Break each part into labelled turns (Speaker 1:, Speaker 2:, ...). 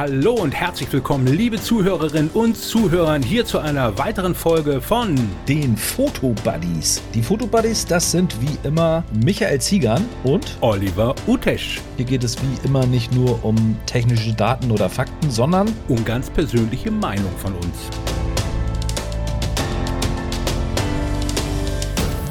Speaker 1: Hallo und herzlich willkommen, liebe Zuhörerinnen und Zuhörer, hier zu einer weiteren Folge von
Speaker 2: den Fotobuddies. Die Fotobuddies, das sind wie immer Michael Ziegern und
Speaker 1: Oliver Utesch.
Speaker 2: Hier geht es wie immer nicht nur um technische Daten oder Fakten, sondern
Speaker 1: um ganz persönliche Meinung von uns.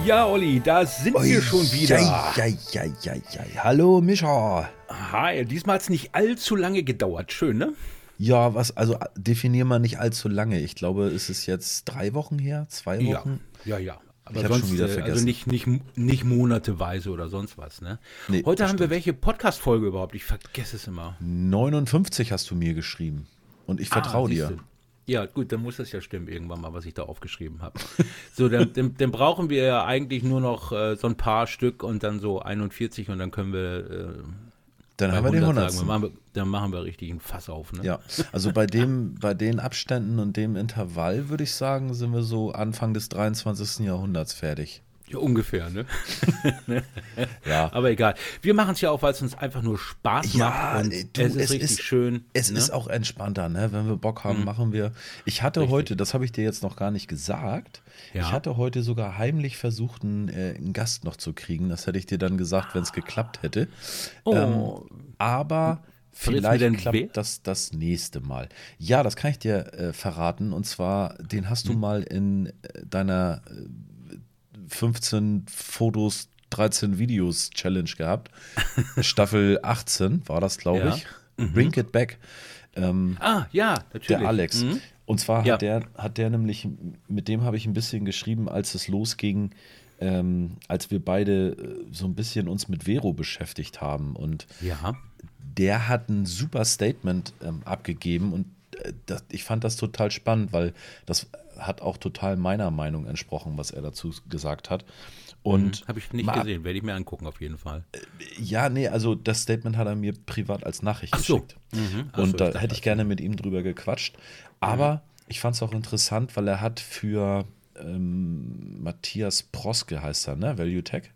Speaker 1: Ja, Olli, da sind Oi, wir schon wieder. Ja,
Speaker 2: ja, ja, ja, ja. Hallo, Mischa.
Speaker 1: Hi, diesmal hat es nicht allzu lange gedauert. Schön, ne?
Speaker 2: Ja, was, also definier mal nicht allzu lange. Ich glaube, ist es jetzt drei Wochen her, zwei Wochen?
Speaker 1: Ja, ja, ja. Aber ich sonst, schon wieder äh, also vergessen. Also nicht, nicht, nicht monateweise oder sonst was, ne? Nee, Heute haben stimmt. wir welche Podcast-Folge überhaupt? Ich vergesse es immer.
Speaker 2: 59 hast du mir geschrieben. Und ich vertraue ah, dir.
Speaker 1: Ja, gut, dann muss das ja stimmen irgendwann mal, was ich da aufgeschrieben habe. so, dann, dann, dann, brauchen wir ja eigentlich nur noch äh, so ein paar Stück und dann so 41 und dann können wir. Äh,
Speaker 2: dann haben wir den 100. Sagen,
Speaker 1: machen wir, dann machen wir richtig ein Fass auf. Ne?
Speaker 2: Ja, also bei, dem, bei den Abständen und dem Intervall würde ich sagen, sind wir so Anfang des 23. Jahrhunderts fertig.
Speaker 1: Ja, ungefähr, ne? ja. Aber egal. Wir machen es ja auch, weil es uns einfach nur Spaß ja, macht. Und du, es ist es richtig ist, schön.
Speaker 2: Es ne? ist auch entspannter, ne? Wenn wir Bock haben, mhm. machen wir. Ich hatte richtig. heute, das habe ich dir jetzt noch gar nicht gesagt, ja. ich hatte heute sogar heimlich versucht, einen, äh, einen, Gast noch zu kriegen. Das hätte ich dir dann gesagt, wenn es geklappt hätte. Oh. Ähm, aber. Vielleicht klappt weh? das das nächste Mal. Ja, das kann ich dir äh, verraten. Und zwar, den hast du hm. mal in äh, deiner äh, 15 Fotos, 13 Videos Challenge gehabt. Staffel 18 war das, glaube ja. ich. Mhm. Bring It Back.
Speaker 1: Ähm, ah, ja, natürlich.
Speaker 2: Der Alex. Mhm. Und zwar ja. hat, der, hat der nämlich, mit dem habe ich ein bisschen geschrieben, als es losging, ähm, als wir beide äh, so ein bisschen uns mit Vero beschäftigt haben. Und
Speaker 1: ja.
Speaker 2: der hat ein super Statement ähm, abgegeben und äh, das, ich fand das total spannend, weil das hat auch total meiner Meinung entsprochen, was er dazu gesagt hat. Und
Speaker 1: mhm, habe ich nicht gesehen, werde ich mir angucken auf jeden Fall. Äh,
Speaker 2: ja, nee, also das Statement hat er mir privat als Nachricht Ach geschickt. So. Mhm. Und so, da hätte ich gerne mit ihm drüber gequatscht. Aber mhm. ich fand es auch interessant, weil er hat für ähm, Matthias Proske heißt er, ne? Value Tech.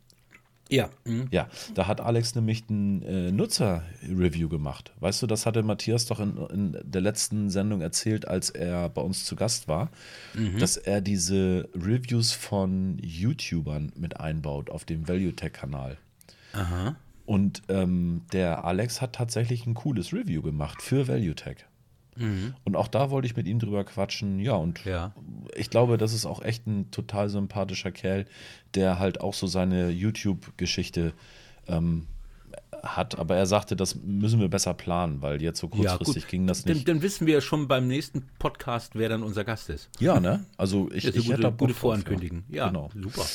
Speaker 1: Ja.
Speaker 2: Mhm. Ja, da hat Alex nämlich ein äh, Nutzer-Review gemacht. Weißt du, das hatte Matthias doch in, in, der letzten Sendung erzählt, als er bei uns zu Gast war, mhm. dass er diese Reviews von YouTubern mit einbaut auf dem Value Tech-Kanal.
Speaker 1: Aha.
Speaker 2: Und ähm, der Alex hat tatsächlich ein cooles Review gemacht für Value Tech. Mhm. Und auch da wollte ich mit ihm drüber quatschen. Ja, und
Speaker 1: ja.
Speaker 2: ich glaube, das ist auch echt ein total sympathischer Kerl, der halt auch so seine YouTube-Geschichte ähm, hat. Aber er sagte, das müssen wir besser planen, weil jetzt so kurzfristig ja, ging das nicht.
Speaker 1: Dann, dann, wissen wir schon beim nächsten Podcast, wer dann unser Gast ist.
Speaker 2: Ja, ne? Also ich,
Speaker 1: ich
Speaker 2: gute,
Speaker 1: hätte gute Vorankündigen. Ja,
Speaker 2: genau. super.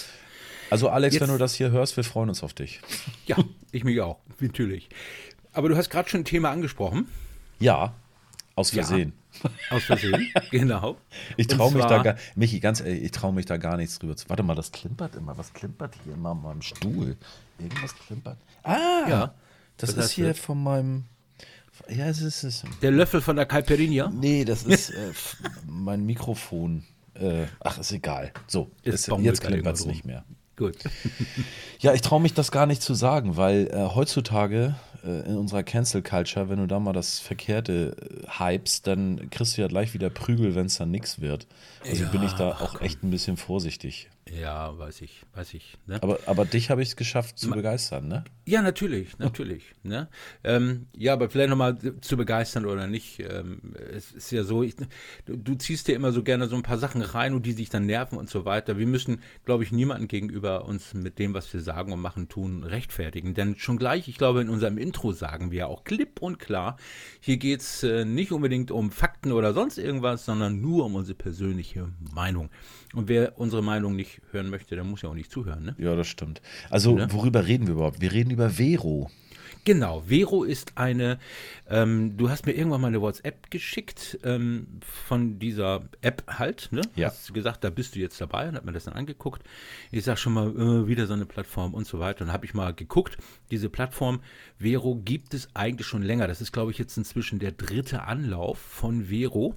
Speaker 2: Also Alex, jetzt, wenn du das hier hörst, wir freuen uns auf dich.
Speaker 1: Ja, ich mich auch, natürlich. Aber du hast gerade schon ein Thema angesprochen.
Speaker 2: Ja, aus Versehen.
Speaker 1: Ja, aus Versehen, genau.
Speaker 2: Ich traue mich da gar, Michi, ganz ehrlich, ich traue mich da gar nichts drüber zu. Warte mal, das klimpert immer. Was klimpert hier immer an meinem Stuhl? Irgendwas klimpert. Ah, ja. Das, das ist hier das? von meinem. Ja, es ist, es
Speaker 1: Der Löffel von der Caipirinha?
Speaker 2: Nee, das ist äh, mein Mikrofon. Äh, ach, ist egal. So, ist es, jetzt klimpert es nicht mehr.
Speaker 1: Gut.
Speaker 2: ja, ich traue mich das gar nicht zu sagen, weil äh, heutzutage in unserer Cancel Culture, wenn du da mal das Verkehrte äh, hypst, dann kriegst du ja gleich wieder Prügel, wenn es dann nichts wird. Also ja, bin ich da auch echt ein bisschen vorsichtig.
Speaker 1: Ja, weiß ich, weiß ich.
Speaker 2: Ne? Aber, aber dich habe ich es geschafft zu Ma begeistern, ne?
Speaker 1: Ja, natürlich, natürlich. ne? Ähm, ja, aber vielleicht nochmal zu begeistern oder nicht. Ähm, es ist ja so, ich, du, du, ziehst dir immer so gerne so ein paar Sachen rein und die sich dann nerven und so weiter. Wir müssen, glaube ich, niemanden gegenüber uns mit dem, was wir sagen und machen, tun, rechtfertigen. Denn schon gleich, ich glaube, in unserem Intro sagen wir auch klipp und klar, hier geht es äh, nicht unbedingt um Fakten oder sonst irgendwas, sondern nur um unsere persönliche Meinung. Und wer unsere Meinung nicht hören möchte, der muss ja auch nicht zuhören. Ne?
Speaker 2: Ja, das stimmt. Also, ne? worüber reden wir überhaupt? Wir reden über Vero.
Speaker 1: Genau, Vero ist eine, ähm, du hast mir irgendwann mal eine WhatsApp geschickt ähm, von dieser App halt, ne?
Speaker 2: Ja.
Speaker 1: Hast gesagt, da bist du jetzt dabei und hat mir das dann angeguckt. Ich sag schon mal, äh, wieder so eine Plattform und so weiter. Und habe ich mal geguckt, diese Plattform Vero gibt es eigentlich schon länger. Das ist, glaube ich, jetzt inzwischen der dritte Anlauf von Vero.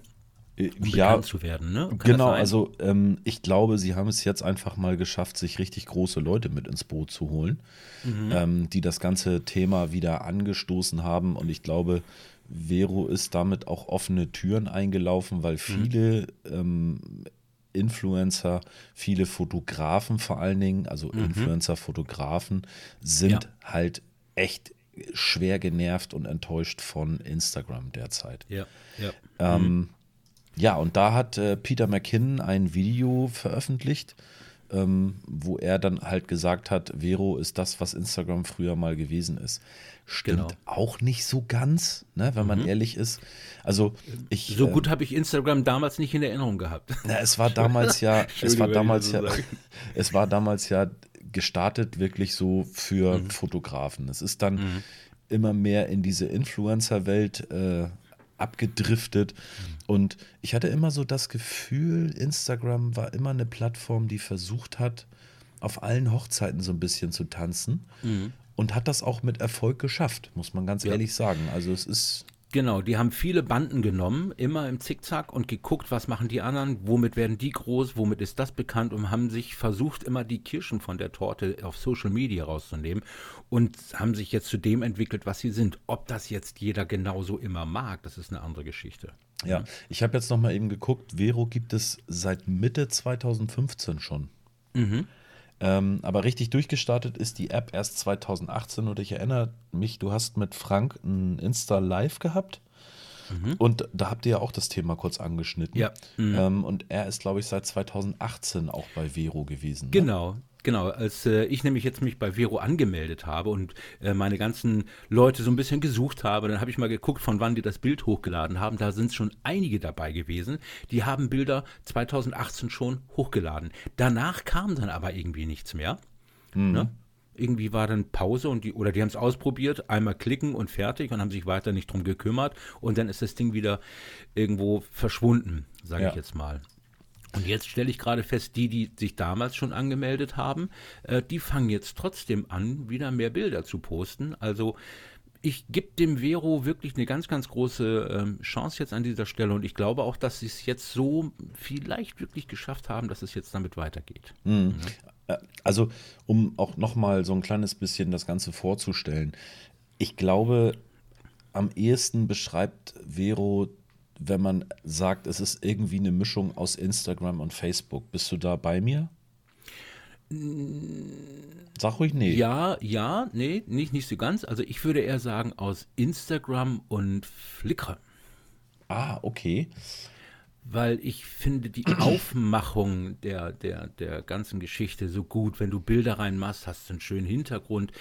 Speaker 1: Äh, ja, zu werden, ne?
Speaker 2: Kann genau, also ähm, ich glaube, sie haben es jetzt einfach mal geschafft, sich richtig große Leute mit ins Boot zu holen, mhm. ähm, die das ganze Thema wieder angestoßen haben. Und ich glaube, Vero ist damit auch offene Türen eingelaufen, weil mhm. viele mhm. ähm, Influencer, viele Fotografen vor allen Dingen, also mhm. Influencer-Fotografen, sind ja. halt echt schwer genervt und enttäuscht von Instagram derzeit.
Speaker 1: Ja, ja.
Speaker 2: Ähm, mhm. Ja, und da hat äh, Peter McKinnon ein Video veröffentlicht, ähm, wo er dann halt gesagt hat, Vero ist das, was Instagram früher mal gewesen ist. Stimmt genau. auch nicht so ganz, ne, wenn man mhm. ehrlich ist. Also ich
Speaker 1: so gut ähm, habe ich Instagram damals nicht in Erinnerung gehabt.
Speaker 2: Na, es war damals ja, es war damals ja, es war damals ja gestartet wirklich so für mhm. Fotografen. Es ist dann mhm. immer mehr in diese Influencer-Welt äh, abgedriftet. Und ich hatte immer so das Gefühl, Instagram war immer eine Plattform, die versucht hat, auf allen Hochzeiten so ein bisschen zu tanzen. Mhm und hat das auch mit Erfolg geschafft, muss man ganz ja. ehrlich sagen. Also es ist.
Speaker 1: Genau, die haben viele Banden genommen, immer im Zickzack und geguckt, was machen die anderen, womit werden die groß, womit ist das bekannt und haben sich versucht, immer die Kirschen von der Torte auf Social Media rauszunehmen und haben sich jetzt zu dem entwickelt, was sie sind. Ob das jetzt jeder genauso immer mag, das ist eine andere Geschichte.
Speaker 2: Ja, ich habe jetzt noch mal eben geguckt, Vero gibt es seit Mitte 2015 schon. Mhm. Ähm, aber richtig durchgestartet ist die App erst 2018 und ich erinnere mich, du hast mit Frank ein Insta Live gehabt. Mhm. Und da habt ihr ja auch das Thema kurz angeschnitten.
Speaker 1: Ja.
Speaker 2: Mhm. Ähm, und er ist, glaube ich, seit 2018 auch bei Vero gewesen. Ne?
Speaker 1: Genau, Genau, als äh, ich nämlich jetzt mich bei Vero angemeldet habe und äh, meine ganzen Leute so ein bisschen gesucht habe, dann habe ich mal geguckt, von wann die das Bild hochgeladen haben. Da sind schon einige dabei gewesen. Die haben Bilder 2018 schon hochgeladen. Danach kam dann aber irgendwie nichts mehr. Mhm. Ne? Irgendwie war dann Pause und die, oder die haben es ausprobiert, einmal klicken und fertig und haben sich weiter nicht drum gekümmert und dann ist das Ding wieder irgendwo verschwunden, sage ja. ich jetzt mal. Und jetzt stelle ich gerade fest, die, die sich damals schon angemeldet haben, äh, die fangen jetzt trotzdem an, wieder mehr Bilder zu posten. Also ich gebe dem Vero wirklich eine ganz, ganz große ähm, Chance jetzt an dieser Stelle und ich glaube auch, dass sie es jetzt so vielleicht wirklich geschafft haben, dass es jetzt damit weitergeht. Mhm.
Speaker 2: Ja. Äh, also, um auch nochmal so ein kleines bisschen das Ganze vorzustellen, ich glaube, am ehesten beschreibt Vero wenn man sagt, es ist irgendwie eine Mischung aus Instagram und Facebook. Bist du da bei mir?
Speaker 1: Sag ruhig nee. Ja, ja, nee, nicht, nicht so ganz. Also ich würde eher sagen aus Instagram und Flickr.
Speaker 2: Ah, okay
Speaker 1: weil ich finde die Aufmachung der, der, der ganzen Geschichte so gut. Wenn du Bilder reinmachst, hast du einen schönen Hintergrund.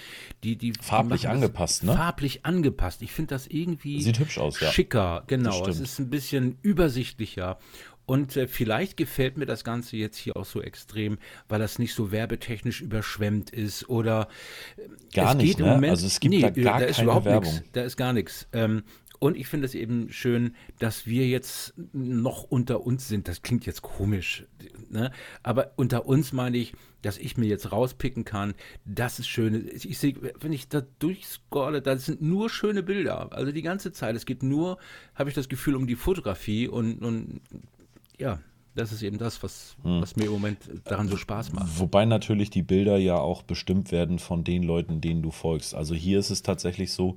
Speaker 1: Die, die,
Speaker 2: farblich
Speaker 1: die
Speaker 2: angepasst, ne?
Speaker 1: Farblich angepasst. Ich finde das irgendwie
Speaker 2: Sieht hübsch aus,
Speaker 1: ja. schicker. Genau, es ist ein bisschen übersichtlicher. Und äh, vielleicht gefällt mir das Ganze jetzt hier auch so extrem, weil das nicht so werbetechnisch überschwemmt ist oder
Speaker 2: äh, gar nicht. Ne?
Speaker 1: Moment,
Speaker 2: also es gibt nee, da gar
Speaker 1: da
Speaker 2: keine Werbung.
Speaker 1: Nix, da ist gar nichts. Ähm, und ich finde es eben schön, dass wir jetzt noch unter uns sind. Das klingt jetzt komisch, ne? aber unter uns meine ich, dass ich mir jetzt rauspicken kann. Das ist schön. Ich, sehe, wenn ich da durchscrolle, da sind nur schöne Bilder. Also die ganze Zeit. Es geht nur, habe ich das Gefühl, um die Fotografie und, und ja, das ist eben das, was, hm. was mir im Moment daran so Spaß macht.
Speaker 2: Wobei natürlich die Bilder ja auch bestimmt werden von den Leuten, denen du folgst. Also hier ist es tatsächlich so,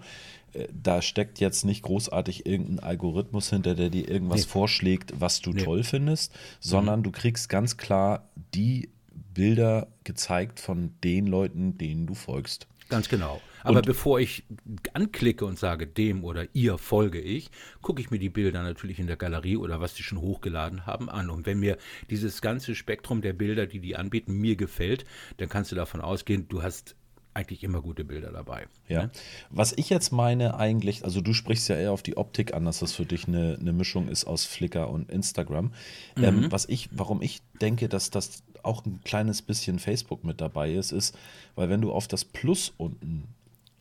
Speaker 2: da steckt jetzt nicht großartig irgendein Algorithmus hinter, der dir irgendwas nee. vorschlägt, was du nee. toll findest, sondern mhm. du kriegst ganz klar die Bilder gezeigt von den Leuten, denen du folgst.
Speaker 1: Ganz genau. Aber und bevor ich anklicke und sage, dem oder ihr folge ich, gucke ich mir die Bilder natürlich in der Galerie oder was die schon hochgeladen haben an. Und wenn mir dieses ganze Spektrum der Bilder, die die anbieten, mir gefällt, dann kannst du davon ausgehen, du hast eigentlich immer gute Bilder dabei.
Speaker 2: Ja. Ne? Was ich jetzt meine eigentlich, also du sprichst ja eher auf die Optik an, dass das für dich eine, eine Mischung ist aus Flickr und Instagram. Ähm, mhm. Ähm, was ich, warum ich denke, dass das auch ein kleines bisschen Facebook mit dabei ist, ist, weil wenn du auf das Plus unten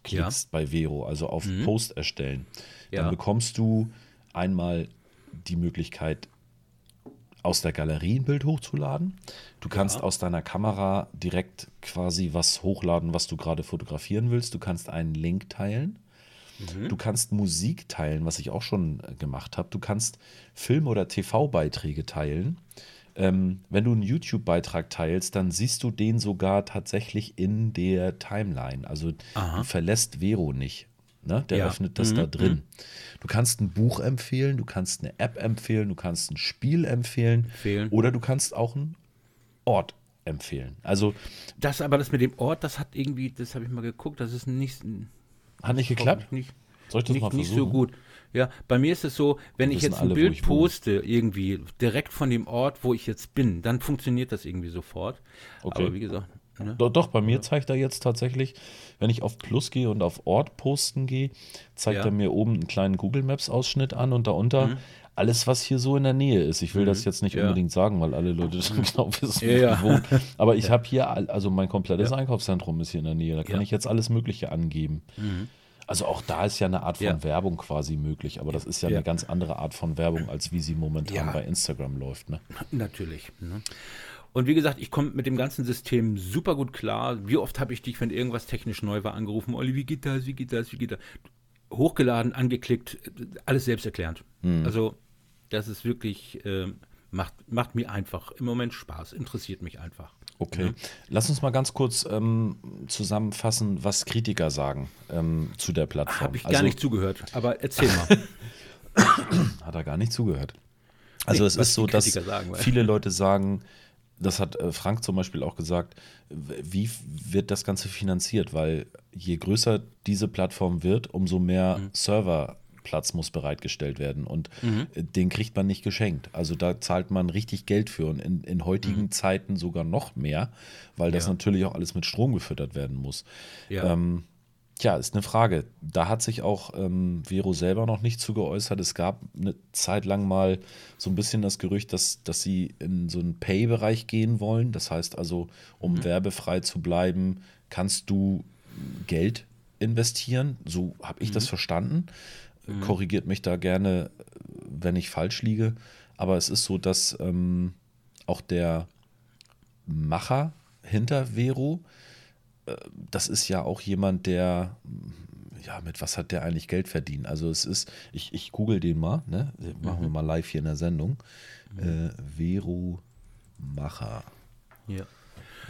Speaker 2: klickst ja. bei Vero, also auf mhm. Post erstellen, ja. dann bekommst du einmal die Möglichkeit, aus der Galerie ein Bild hochzuladen. Du kannst ja. aus deiner Kamera direkt quasi was hochladen, was du gerade fotografieren willst. Du kannst einen Link teilen. Mhm. Du kannst Musik teilen, was ich auch schon äh, gemacht habe. Du kannst Film- oder TV-Beiträge teilen. Ähm, wenn du einen YouTube-Beitrag teilst, dann siehst du den sogar tatsächlich in der Timeline. Also Aha. du verlässt Vero nicht. Ne? Der ja. öffnet das mhm. da drin. Mhm. Du kannst ein Buch empfehlen, du kannst eine App empfehlen, du kannst ein Spiel empfehlen, empfehlen. oder du kannst auch einen Ort empfehlen. Also
Speaker 1: das, aber das mit dem Ort, das hat irgendwie, das habe ich mal geguckt, das ist nicht.
Speaker 2: Hat nicht geklappt?
Speaker 1: Nicht, Soll ich das nicht, mal versuchen? Nicht so gut. Ja, bei mir ist es so, wenn ich jetzt ein alle, Bild poste, irgendwie direkt von dem Ort, wo ich jetzt bin, dann funktioniert das irgendwie sofort. Okay. Aber wie gesagt.
Speaker 2: Ne? Doch, doch, bei mir ja. zeigt er jetzt tatsächlich, wenn ich auf Plus gehe und auf Ort posten gehe, zeigt ja. er mir oben einen kleinen Google Maps Ausschnitt an und darunter mhm. alles, was hier so in der Nähe ist. Ich will mhm. das jetzt nicht ja. unbedingt sagen, weil alle Leute mhm. genau wissen, wo. Aber ich habe hier, also mein komplettes Einkaufszentrum ist hier in der Nähe. Da kann ich jetzt alles Mögliche angeben. Mhm. Also auch da ist ja eine Art von ja. Werbung quasi möglich, aber das ist ja, ja, eine ganz andere Art von Werbung, als wie sie momentan ja. bei Instagram läuft. Ne?
Speaker 1: Natürlich. Ne? Und wie gesagt, ich komme mit dem ganzen System super gut klar. Wie oft habe ich dich, wenn irgendwas technisch neu war, angerufen, Olli, wie geht das, wie geht das, wie geht das? Hochgeladen, angeklickt, alles selbsterklärend. Mhm. Also das ist wirklich, äh, macht, macht mir einfach im Moment Spaß, interessiert mich einfach.
Speaker 2: Okay. Ja. Lass uns mal ganz kurz ähm, zusammenfassen, was Kritiker sagen ähm, zu der Plattform.
Speaker 1: Habe ich also, gar nicht zugehört, aber erzähl mal.
Speaker 2: Hat er gar nicht zugehört. Also nee, es ist so, dass sagen, viele Leute sagen, das hat äh, Frank zum Beispiel auch gesagt, wie wird das Ganze finanziert? Weil je größer diese Plattform wird, umso mehr mhm. Server Platz muss bereitgestellt werden und mhm. Äh, den kriegt man nicht geschenkt. Also da zahlt man richtig Geld für und in, in heutigen mhm. Zeiten sogar noch mehr, weil das ja. natürlich auch alles mit Strom gefüttert werden muss. Ja. Ähm, Tja, ist eine Frage. Da hat sich auch ähm, Vero selber noch nicht zu geäußert. Es gab eine Zeit lang mal so ein bisschen das Gerücht, dass, dass sie in so einen Pay-Bereich gehen wollen. Das heißt also, um mhm. werbefrei zu bleiben, kannst du Geld investieren. So habe ich mhm. das verstanden. Mhm. Korrigiert mich da gerne, wenn ich falsch liege. Aber es ist so, dass ähm, auch der Macher hinter Vero, das ist ja auch jemand, der, ja, mit was hat der eigentlich Geld verdient? Also es ist, ich, ich google den mal, ne? Machen mhm. wir mal live hier in der Sendung. Mhm. Äh, Vero Macher.
Speaker 1: Ja.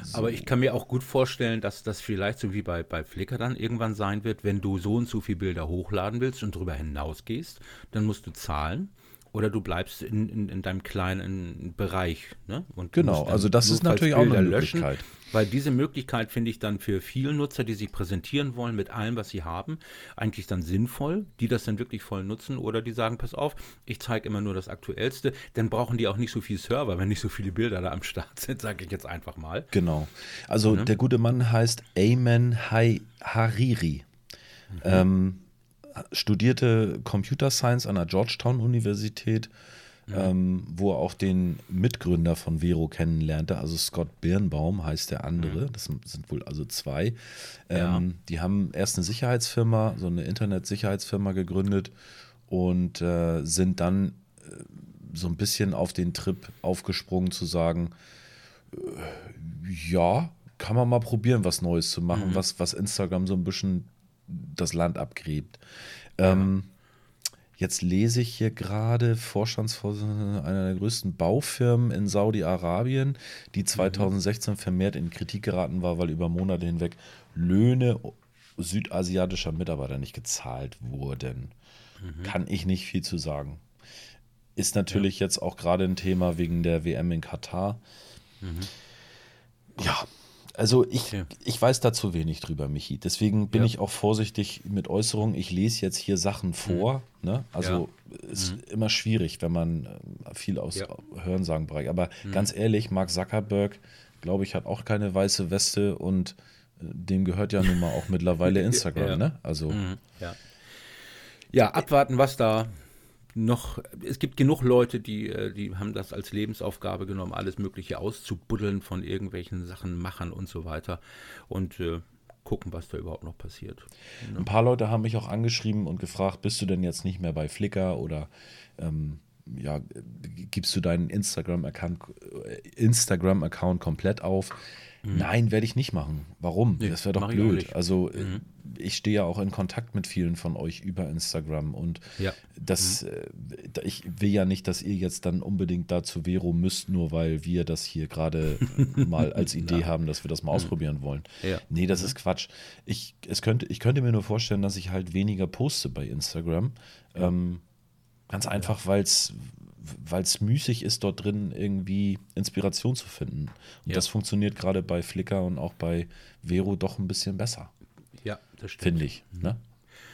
Speaker 1: So. Aber ich kann mir auch gut vorstellen, dass das vielleicht so wie bei, bei Flickr dann irgendwann sein wird, wenn du so und so viele Bilder hochladen willst und darüber hinausgehst, dann musst du zahlen oder du bleibst in, in, in deinem kleinen Bereich. Ne?
Speaker 2: Und genau, also das ist natürlich Bilder auch eine Möglichkeit. Löschen,
Speaker 1: weil diese Möglichkeit finde ich dann für viele Nutzer, die sich präsentieren wollen mit allem, was sie haben, eigentlich dann sinnvoll, die das dann wirklich voll nutzen oder die sagen, pass auf, ich zeige immer nur das Aktuellste, dann brauchen die auch nicht so viel Server, wenn nicht so viele Bilder da am Start sind, sage ich jetzt einfach mal.
Speaker 2: Genau. Also ne? der gute Mann heißt Ayman Hariri. Mhm. Ähm, studierte Computer Science an der Georgetown Universität, ja. ähm, wo er auch den Mitgründer von Vero kennenlernte, also Scott Birnbaum heißt der andere, mhm. das sind wohl also zwei. Ja. Ähm, die haben erst eine Sicherheitsfirma, so eine Internet-Sicherheitsfirma gegründet und äh, sind dann äh, so ein bisschen auf den Trip aufgesprungen zu sagen, äh, ja, kann man mal probieren, was Neues zu machen, mhm. was, was Instagram so ein bisschen das Land abgräbt. Ähm, Jetzt lese ich hier gerade Vorstandsvorsitzender einer der größten Baufirmen in Saudi-Arabien, die 2016 mhm. vermehrt in Kritik geraten war, weil über Monate hinweg Löhne südasiatischer Mitarbeiter nicht gezahlt wurden. Mhm. Kann ich nicht viel zu sagen. Ist natürlich ja. jetzt auch gerade ein Thema wegen der WM in Katar. Mhm. Ja, also ich, okay. ich weiß da zu wenig drüber, Michi. Deswegen bin ja. ich auch vorsichtig mit Äußerungen. Ich lese jetzt hier Sachen mhm. vor. Mhm. Ne? Also ja. ist mhm. immer schwierig, wenn man äh, viel aus ja. Hörensagen bereicht. Aber mhm. ganz ehrlich, Mark Zuckerberg, glaube ich, hat auch keine weiße Weste und äh, dem gehört ja nun mal auch mittlerweile Instagram. Ne? Also
Speaker 1: mhm. ja, abwarten, was da noch, es gibt genug Leute, die, äh, die haben das als Lebensaufgabe genommen, alles Mögliche auszubuddeln von irgendwelchen Sachen, Machern und so weiter. Und äh, gucken, was da überhaupt noch passiert.
Speaker 2: Ja. Ein paar Leute haben mich auch angeschrieben und gefragt, bist du denn jetzt nicht mehr bei Flickr oder ähm, ja, gibst du deinen Instagram-Account Instagram -Account komplett auf? Mhm. Nein, werde ich nicht machen. Warum? Nee, das wäre doch blöd. Also äh, mhm. ich stehe ja auch in Kontakt mit vielen von euch über Instagram und ja. das, mhm. äh, ich will ja nicht, dass ihr jetzt dann unbedingt da zu Vero müsst, nur weil wir das hier gerade mal als Idee ja. haben, dass wir das mal mhm. ausprobieren wollen. Ja. Nee, das mhm. ist Quatsch. Ich, es könnte, ich könnte mir nur vorstellen, dass ich halt weniger poste bei Instagram. Ähm, ganz einfach, weil es weil es müßig ist, dort drin irgendwie Inspiration zu finden. Und ja. das funktioniert gerade bei Flickr und auch bei Vero doch ein bisschen besser.
Speaker 1: Ja, das stimmt.
Speaker 2: Finde ich. Ne?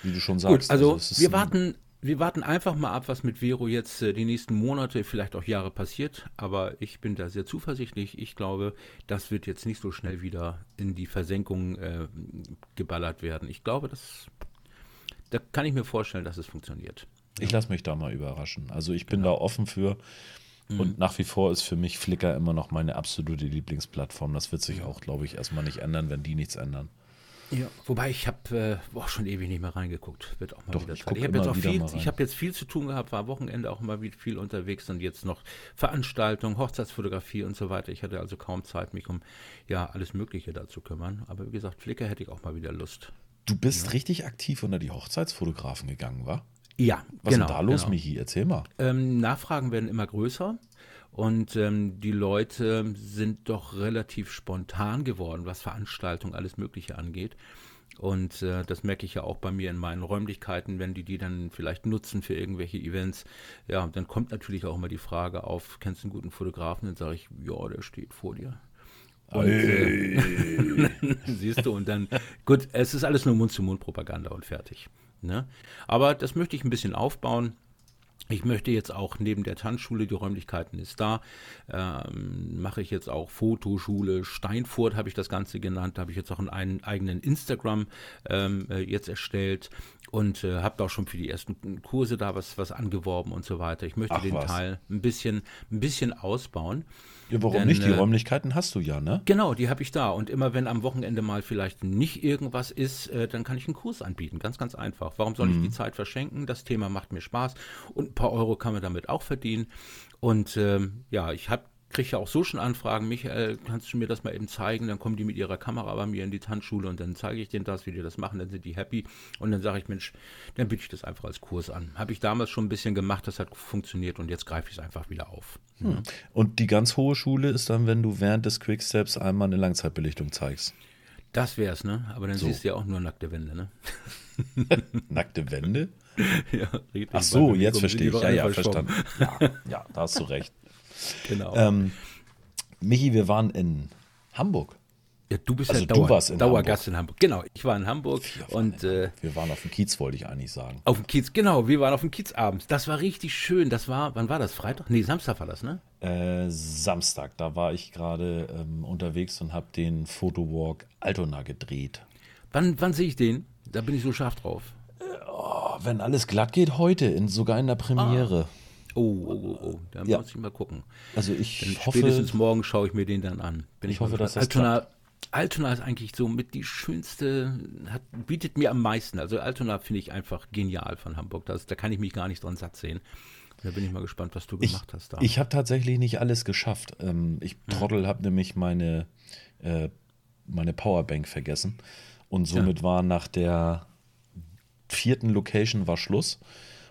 Speaker 2: Wie du schon sagst.
Speaker 1: Gut, also, also wir warten. Wir warten einfach mal ab, was mit Vero jetzt äh, die nächsten Monate, vielleicht auch Jahre passiert. Aber ich bin da sehr zuversichtlich. Ich glaube, das wird jetzt nicht so schnell wieder in die Versenkung äh, geballert werden. Ich glaube, das, da kann ich mir vorstellen, dass es funktioniert.
Speaker 2: Ich lasse mich da mal überraschen. Also ich bin genau. da offen für. Mhm. Und nach wie vor ist für mich Flickr immer noch meine absolute Lieblingsplattform. Das wird sich auch, glaube ich, erstmal nicht ändern, wenn die nichts ändern.
Speaker 1: Ja, wobei ich habe äh, auch schon ewig nicht mehr reingeguckt. Wird auch mal Doch, wieder ich, ich habe jetzt auch viel, ich habe jetzt viel zu tun gehabt, war Wochenende auch mal wieder viel unterwegs und jetzt noch Veranstaltungen, Hochzeitsfotografie und so weiter. Ich hatte also kaum Zeit, mich um ja alles Mögliche da zu kümmern. Aber wie gesagt, Flickr hätte ich auch mal wieder Lust.
Speaker 2: Du bist ja. richtig aktiv unter die Hochzeitsfotografen gegangen, war?
Speaker 1: Ja,
Speaker 2: Was genau, ist da los, genau. Michi? Erzähl mal.
Speaker 1: Ähm, Nachfragen werden immer größer. Und ähm, die Leute sind doch relativ spontan geworden, was Veranstaltungen, alles Mögliche angeht. Und äh, das merke ich ja auch bei mir in meinen Räumlichkeiten, wenn die die dann vielleicht nutzen für irgendwelche Events. Ja, dann kommt natürlich auch immer die Frage auf, kennst du einen guten Fotografen? Dann sage ich, ja, der steht vor dir. Und, äh, siehst du, und dann, gut, es ist alles nur Mund-zu-Mund-Propaganda und fertig. Ne? Aber das möchte ich ein bisschen aufbauen. Ich möchte jetzt auch neben der Tanzschule, die Räumlichkeiten ist da, ähm, mache ich jetzt auch Fotoschule Steinfurt, habe ich das Ganze genannt. Da habe ich jetzt auch einen eigenen Instagram ähm, äh, jetzt erstellt und äh, habe auch schon für die ersten Kurse da was, was angeworben und so weiter. Ich möchte Ach, den was. Teil ein bisschen, ein bisschen ausbauen.
Speaker 2: Ja, warum Denn, nicht? Die äh, Räumlichkeiten hast du ja, ne?
Speaker 1: Genau, die habe ich da. Und immer wenn am Wochenende mal vielleicht nicht irgendwas ist, äh, dann kann ich einen Kurs anbieten. Ganz, ganz einfach. Warum soll mhm. ich die Zeit verschenken? Das Thema macht mir Spaß und ein paar Euro kann man damit auch verdienen. Und ähm, ja, ich habe kriege ja auch so schon Anfragen, Michael, kannst du mir das mal eben zeigen? Dann kommen die mit ihrer Kamera bei mir in die Tanzschule und dann zeige ich denen das, wie die das machen, dann sind die happy und dann sage ich, Mensch, dann biete ich das einfach als Kurs an. Habe ich damals schon ein bisschen gemacht, das hat funktioniert und jetzt greife ich es einfach wieder auf.
Speaker 2: Hm. Ja. Und die ganz hohe Schule ist dann, wenn du während des Quicksteps einmal eine Langzeitbelichtung zeigst.
Speaker 1: Das wär's, ne? Aber dann so. siehst du ja auch nur nackte Wände, ne?
Speaker 2: nackte Wände?
Speaker 1: ja,
Speaker 2: richtig. Ach so, jetzt verstehe ich. Ja, ja, verstanden. Ja, ja, da hast du recht. Genau. Ähm, Michi, wir waren in Hamburg.
Speaker 1: Ja, du bist also ja Dauer, in Dauergast Hamburg. in Hamburg. Genau, ich war in Hamburg wir und
Speaker 2: äh, wir waren auf dem Kiez, wollte ich eigentlich sagen.
Speaker 1: Auf dem Kiez, genau, wir waren auf dem Kiez abends. Das war richtig schön. Das war, wann war das? Freitag? Nee, Samstag war das, ne?
Speaker 2: Äh, Samstag. Da war ich gerade ähm, unterwegs und habe den Fotowalk Altona gedreht.
Speaker 1: Wann, wann sehe ich den? Da bin ich so scharf drauf.
Speaker 2: Äh, oh, wenn alles glatt geht, heute, in, sogar in der Premiere. Ah.
Speaker 1: Oh, oh, oh, oh. Da ja. muss ich mal gucken.
Speaker 2: Also ich
Speaker 1: Denn hoffe. Spätestens morgen schaue ich mir den dann an.
Speaker 2: Bin ich, ich hoffe, dass das
Speaker 1: Altona, klappt. Altona ist eigentlich so mit die schönste, hat, bietet mir am meisten. Also Altona finde ich einfach genial von Hamburg. Das, da kann ich mich gar nicht dran satt sehen. Da bin ich mal gespannt, was du
Speaker 2: ich,
Speaker 1: gemacht hast da.
Speaker 2: Ich habe tatsächlich nicht alles geschafft. Ähm, ich Trottel ja. habe nämlich meine, äh, meine Powerbank vergessen. Und somit ja. war nach der vierten Location war Schluss.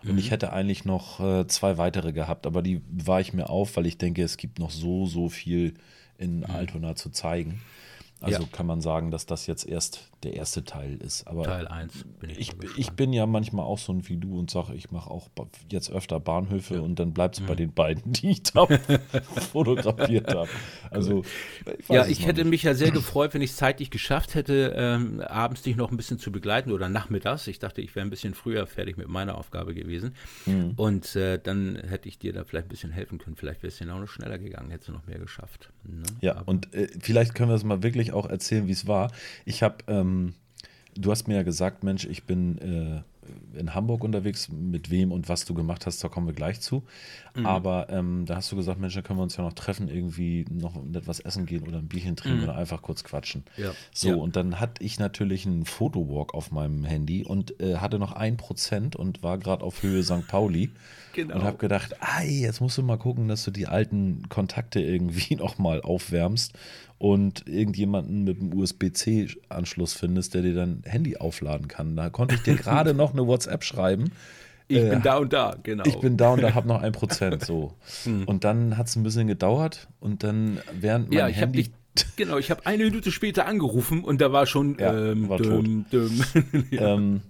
Speaker 2: Und mhm. ich hätte eigentlich noch äh, zwei weitere gehabt, aber die war ich mir auf, weil ich denke, es gibt noch so, so viel in mhm. Altona zu zeigen. Also ja. kann man sagen, dass das jetzt erst der erste Teil ist. Aber
Speaker 1: Teil 1
Speaker 2: bin ich. Ich, ich, bin ja manchmal auch so ein wie du und sage, ich mache auch jetzt öfter Bahnhöfe ja. und dann bleibt es mhm. bei den beiden, die ich da fotografiert habe. Also,
Speaker 1: ich ja, ich hätte nicht. mich ja sehr gefreut, wenn ich es zeitlich geschafft hätte, ähm, abends dich noch ein bisschen zu begleiten oder nachmittags. Ich dachte, ich wäre ein bisschen früher fertig mit meiner Aufgabe gewesen. Mhm. Und äh, dann hätte ich dir da vielleicht ein bisschen helfen können. Vielleicht wäre es ja auch noch schneller gegangen, hättest du noch mehr geschafft.
Speaker 2: Ne? Ja, Aber und äh, vielleicht können wir es mal wirklich auch erzählen, wie es war. Ich habe. Ähm, du hast mir ja gesagt, Mensch, ich bin äh, in Hamburg unterwegs. Mit wem und was du gemacht hast, da kommen wir gleich zu. Mhm. Aber ähm, da hast du gesagt, Mensch, da können wir uns ja noch treffen, irgendwie noch etwas essen gehen oder ein Bierchen trinken mhm. oder einfach kurz quatschen. Ja. So, ja. und dann hatte ich natürlich einen Fotowalk auf meinem Handy und äh, hatte noch ein Prozent und war gerade auf Höhe St. Pauli. Genau. Und habe gedacht, ei, jetzt musst du mal gucken, dass du die alten Kontakte irgendwie noch mal aufwärmst und irgendjemanden mit einem USB-C-Anschluss findest, der dir dein Handy aufladen kann. Da konnte ich dir gerade noch eine WhatsApp schreiben.
Speaker 1: Ich äh, bin da und da, genau.
Speaker 2: Ich bin da und da, habe noch ein Prozent, so. Hm. Und dann hat es ein bisschen gedauert und dann während mein
Speaker 1: ja, ich Handy... Dich, genau, ich habe eine Minute später angerufen und da war schon
Speaker 2: ja, ähm, war düm, düm. ja. ähm,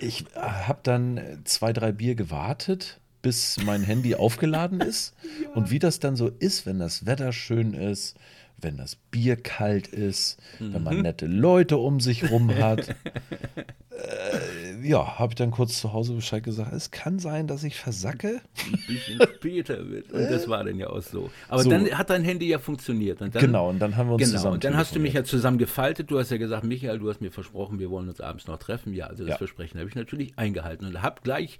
Speaker 2: ich habe dann zwei, drei Bier gewartet, bis mein Handy aufgeladen ist. ja. Und wie das dann so ist, wenn das Wetter schön ist, wenn das Bier kalt ist, mhm. wenn man mhm. nette Leute um sich rum hat. äh, ja, habe ich dann kurz zu Hause Bescheid gesagt, es kann sein, dass ich versacke.
Speaker 1: Ein bisschen später wird. Und das war dann ja auch so. Aber so. dann hat dein Handy ja funktioniert. Und dann,
Speaker 2: genau, und dann haben wir uns genau, zusammen
Speaker 1: Und dann hast du mich ja zusammen gefaltet. Du hast ja gesagt, Michael, du hast mir versprochen, wir wollen uns abends noch treffen. Ja, also das ja. Versprechen habe ich natürlich eingehalten. Und habe gleich,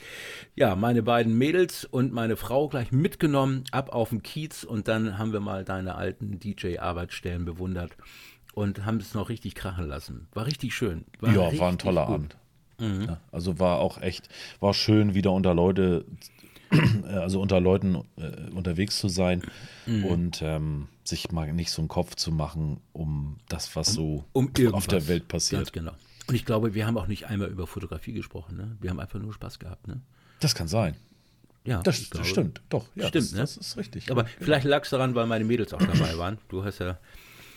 Speaker 1: ja, meine beiden Mädels und meine Frau gleich mitgenommen, ab auf den Kiez. Und dann haben wir mal deine alten DJ-Arbeitsstellen bewundert und haben es noch richtig krachen lassen. War richtig schön.
Speaker 2: War ja, war ein toller gut. Abend. Mhm. Ja, also war auch echt, war schön, wieder unter Leute, also unter Leuten äh, unterwegs zu sein mhm. und ähm, sich mal nicht so einen Kopf zu machen um das, was so
Speaker 1: um, um auf der Welt passiert. Ganz genau. Und ich glaube, wir haben auch nicht einmal über Fotografie gesprochen. Ne? Wir haben einfach nur Spaß gehabt. Ne?
Speaker 2: Das kann sein.
Speaker 1: Ja,
Speaker 2: das, das stimmt. Doch,
Speaker 1: ja, stimmt. Das,
Speaker 2: ne? das ist richtig.
Speaker 1: Aber ja. vielleicht lag es daran, weil meine Mädels auch dabei waren. Du hast ja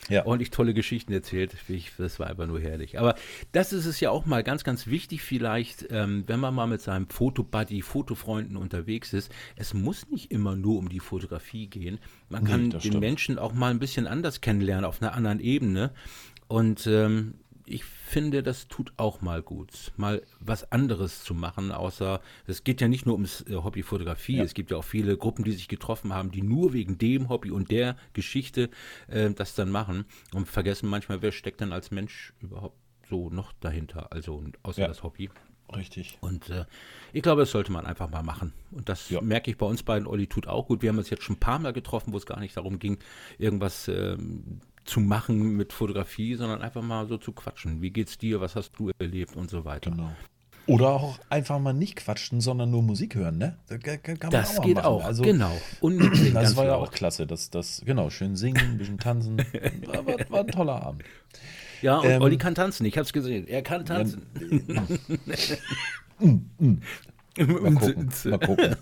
Speaker 1: ja. ordentlich tolle Geschichten erzählt. Das war einfach nur herrlich. Aber das ist es ja auch mal ganz, ganz wichtig vielleicht, ähm, wenn man mal mit seinem Fotobuddy, Fotofreunden unterwegs ist. Es muss nicht immer nur um die Fotografie gehen. Man kann den stimmt. Menschen auch mal ein bisschen anders kennenlernen, auf einer anderen Ebene. Und ähm, ich finde, das tut auch mal gut, mal was anderes zu machen, außer, es geht ja nicht nur ums äh, Hobby Fotografie, ja. es gibt ja auch viele Gruppen, die sich getroffen haben, die nur wegen dem Hobby und der Geschichte äh, das dann machen und vergessen manchmal, wer steckt dann als Mensch überhaupt so noch dahinter, also außer ja. das Hobby.
Speaker 2: Richtig.
Speaker 1: Und äh, ich glaube, das sollte man einfach mal machen. Und das ja. merke ich bei uns beiden. Olli tut auch gut. Wir haben uns jetzt schon ein paar Mal getroffen, wo es gar nicht darum ging, irgendwas ähm, zu machen mit Fotografie, sondern einfach mal so zu quatschen. Wie geht's dir? Was hast du erlebt und so weiter. Genau.
Speaker 2: Oder auch einfach mal nicht quatschen, sondern nur Musik hören, ne?
Speaker 1: Das, das auch geht machen. auch, also, genau. Und
Speaker 2: das war ja auch klasse. Das, das, genau, schön singen, ein bisschen tanzen. war, war, war ein toller Abend.
Speaker 1: Ja, und ähm, Olli kann tanzen, ich hab's gesehen. Er kann tanzen.
Speaker 2: Ja, mal gucken. Mal gucken.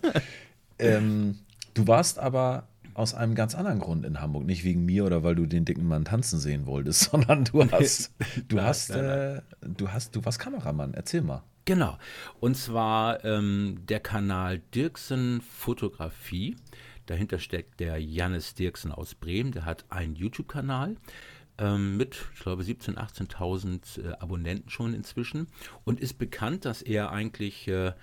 Speaker 2: ähm, du warst aber aus einem ganz anderen Grund in Hamburg. Nicht wegen mir oder weil du den dicken Mann tanzen sehen wolltest, sondern du hast, du nein, hast, nein, nein. Äh, du hast, du warst Kameramann. Erzähl mal.
Speaker 1: Genau. Und zwar ähm, der Kanal Dirksen Fotografie. Dahinter steckt der Jannis Dirksen aus Bremen. Der hat einen YouTube-Kanal ähm, mit, ich glaube, 17.000, 18.000 äh, Abonnenten schon inzwischen und ist bekannt, dass er eigentlich äh,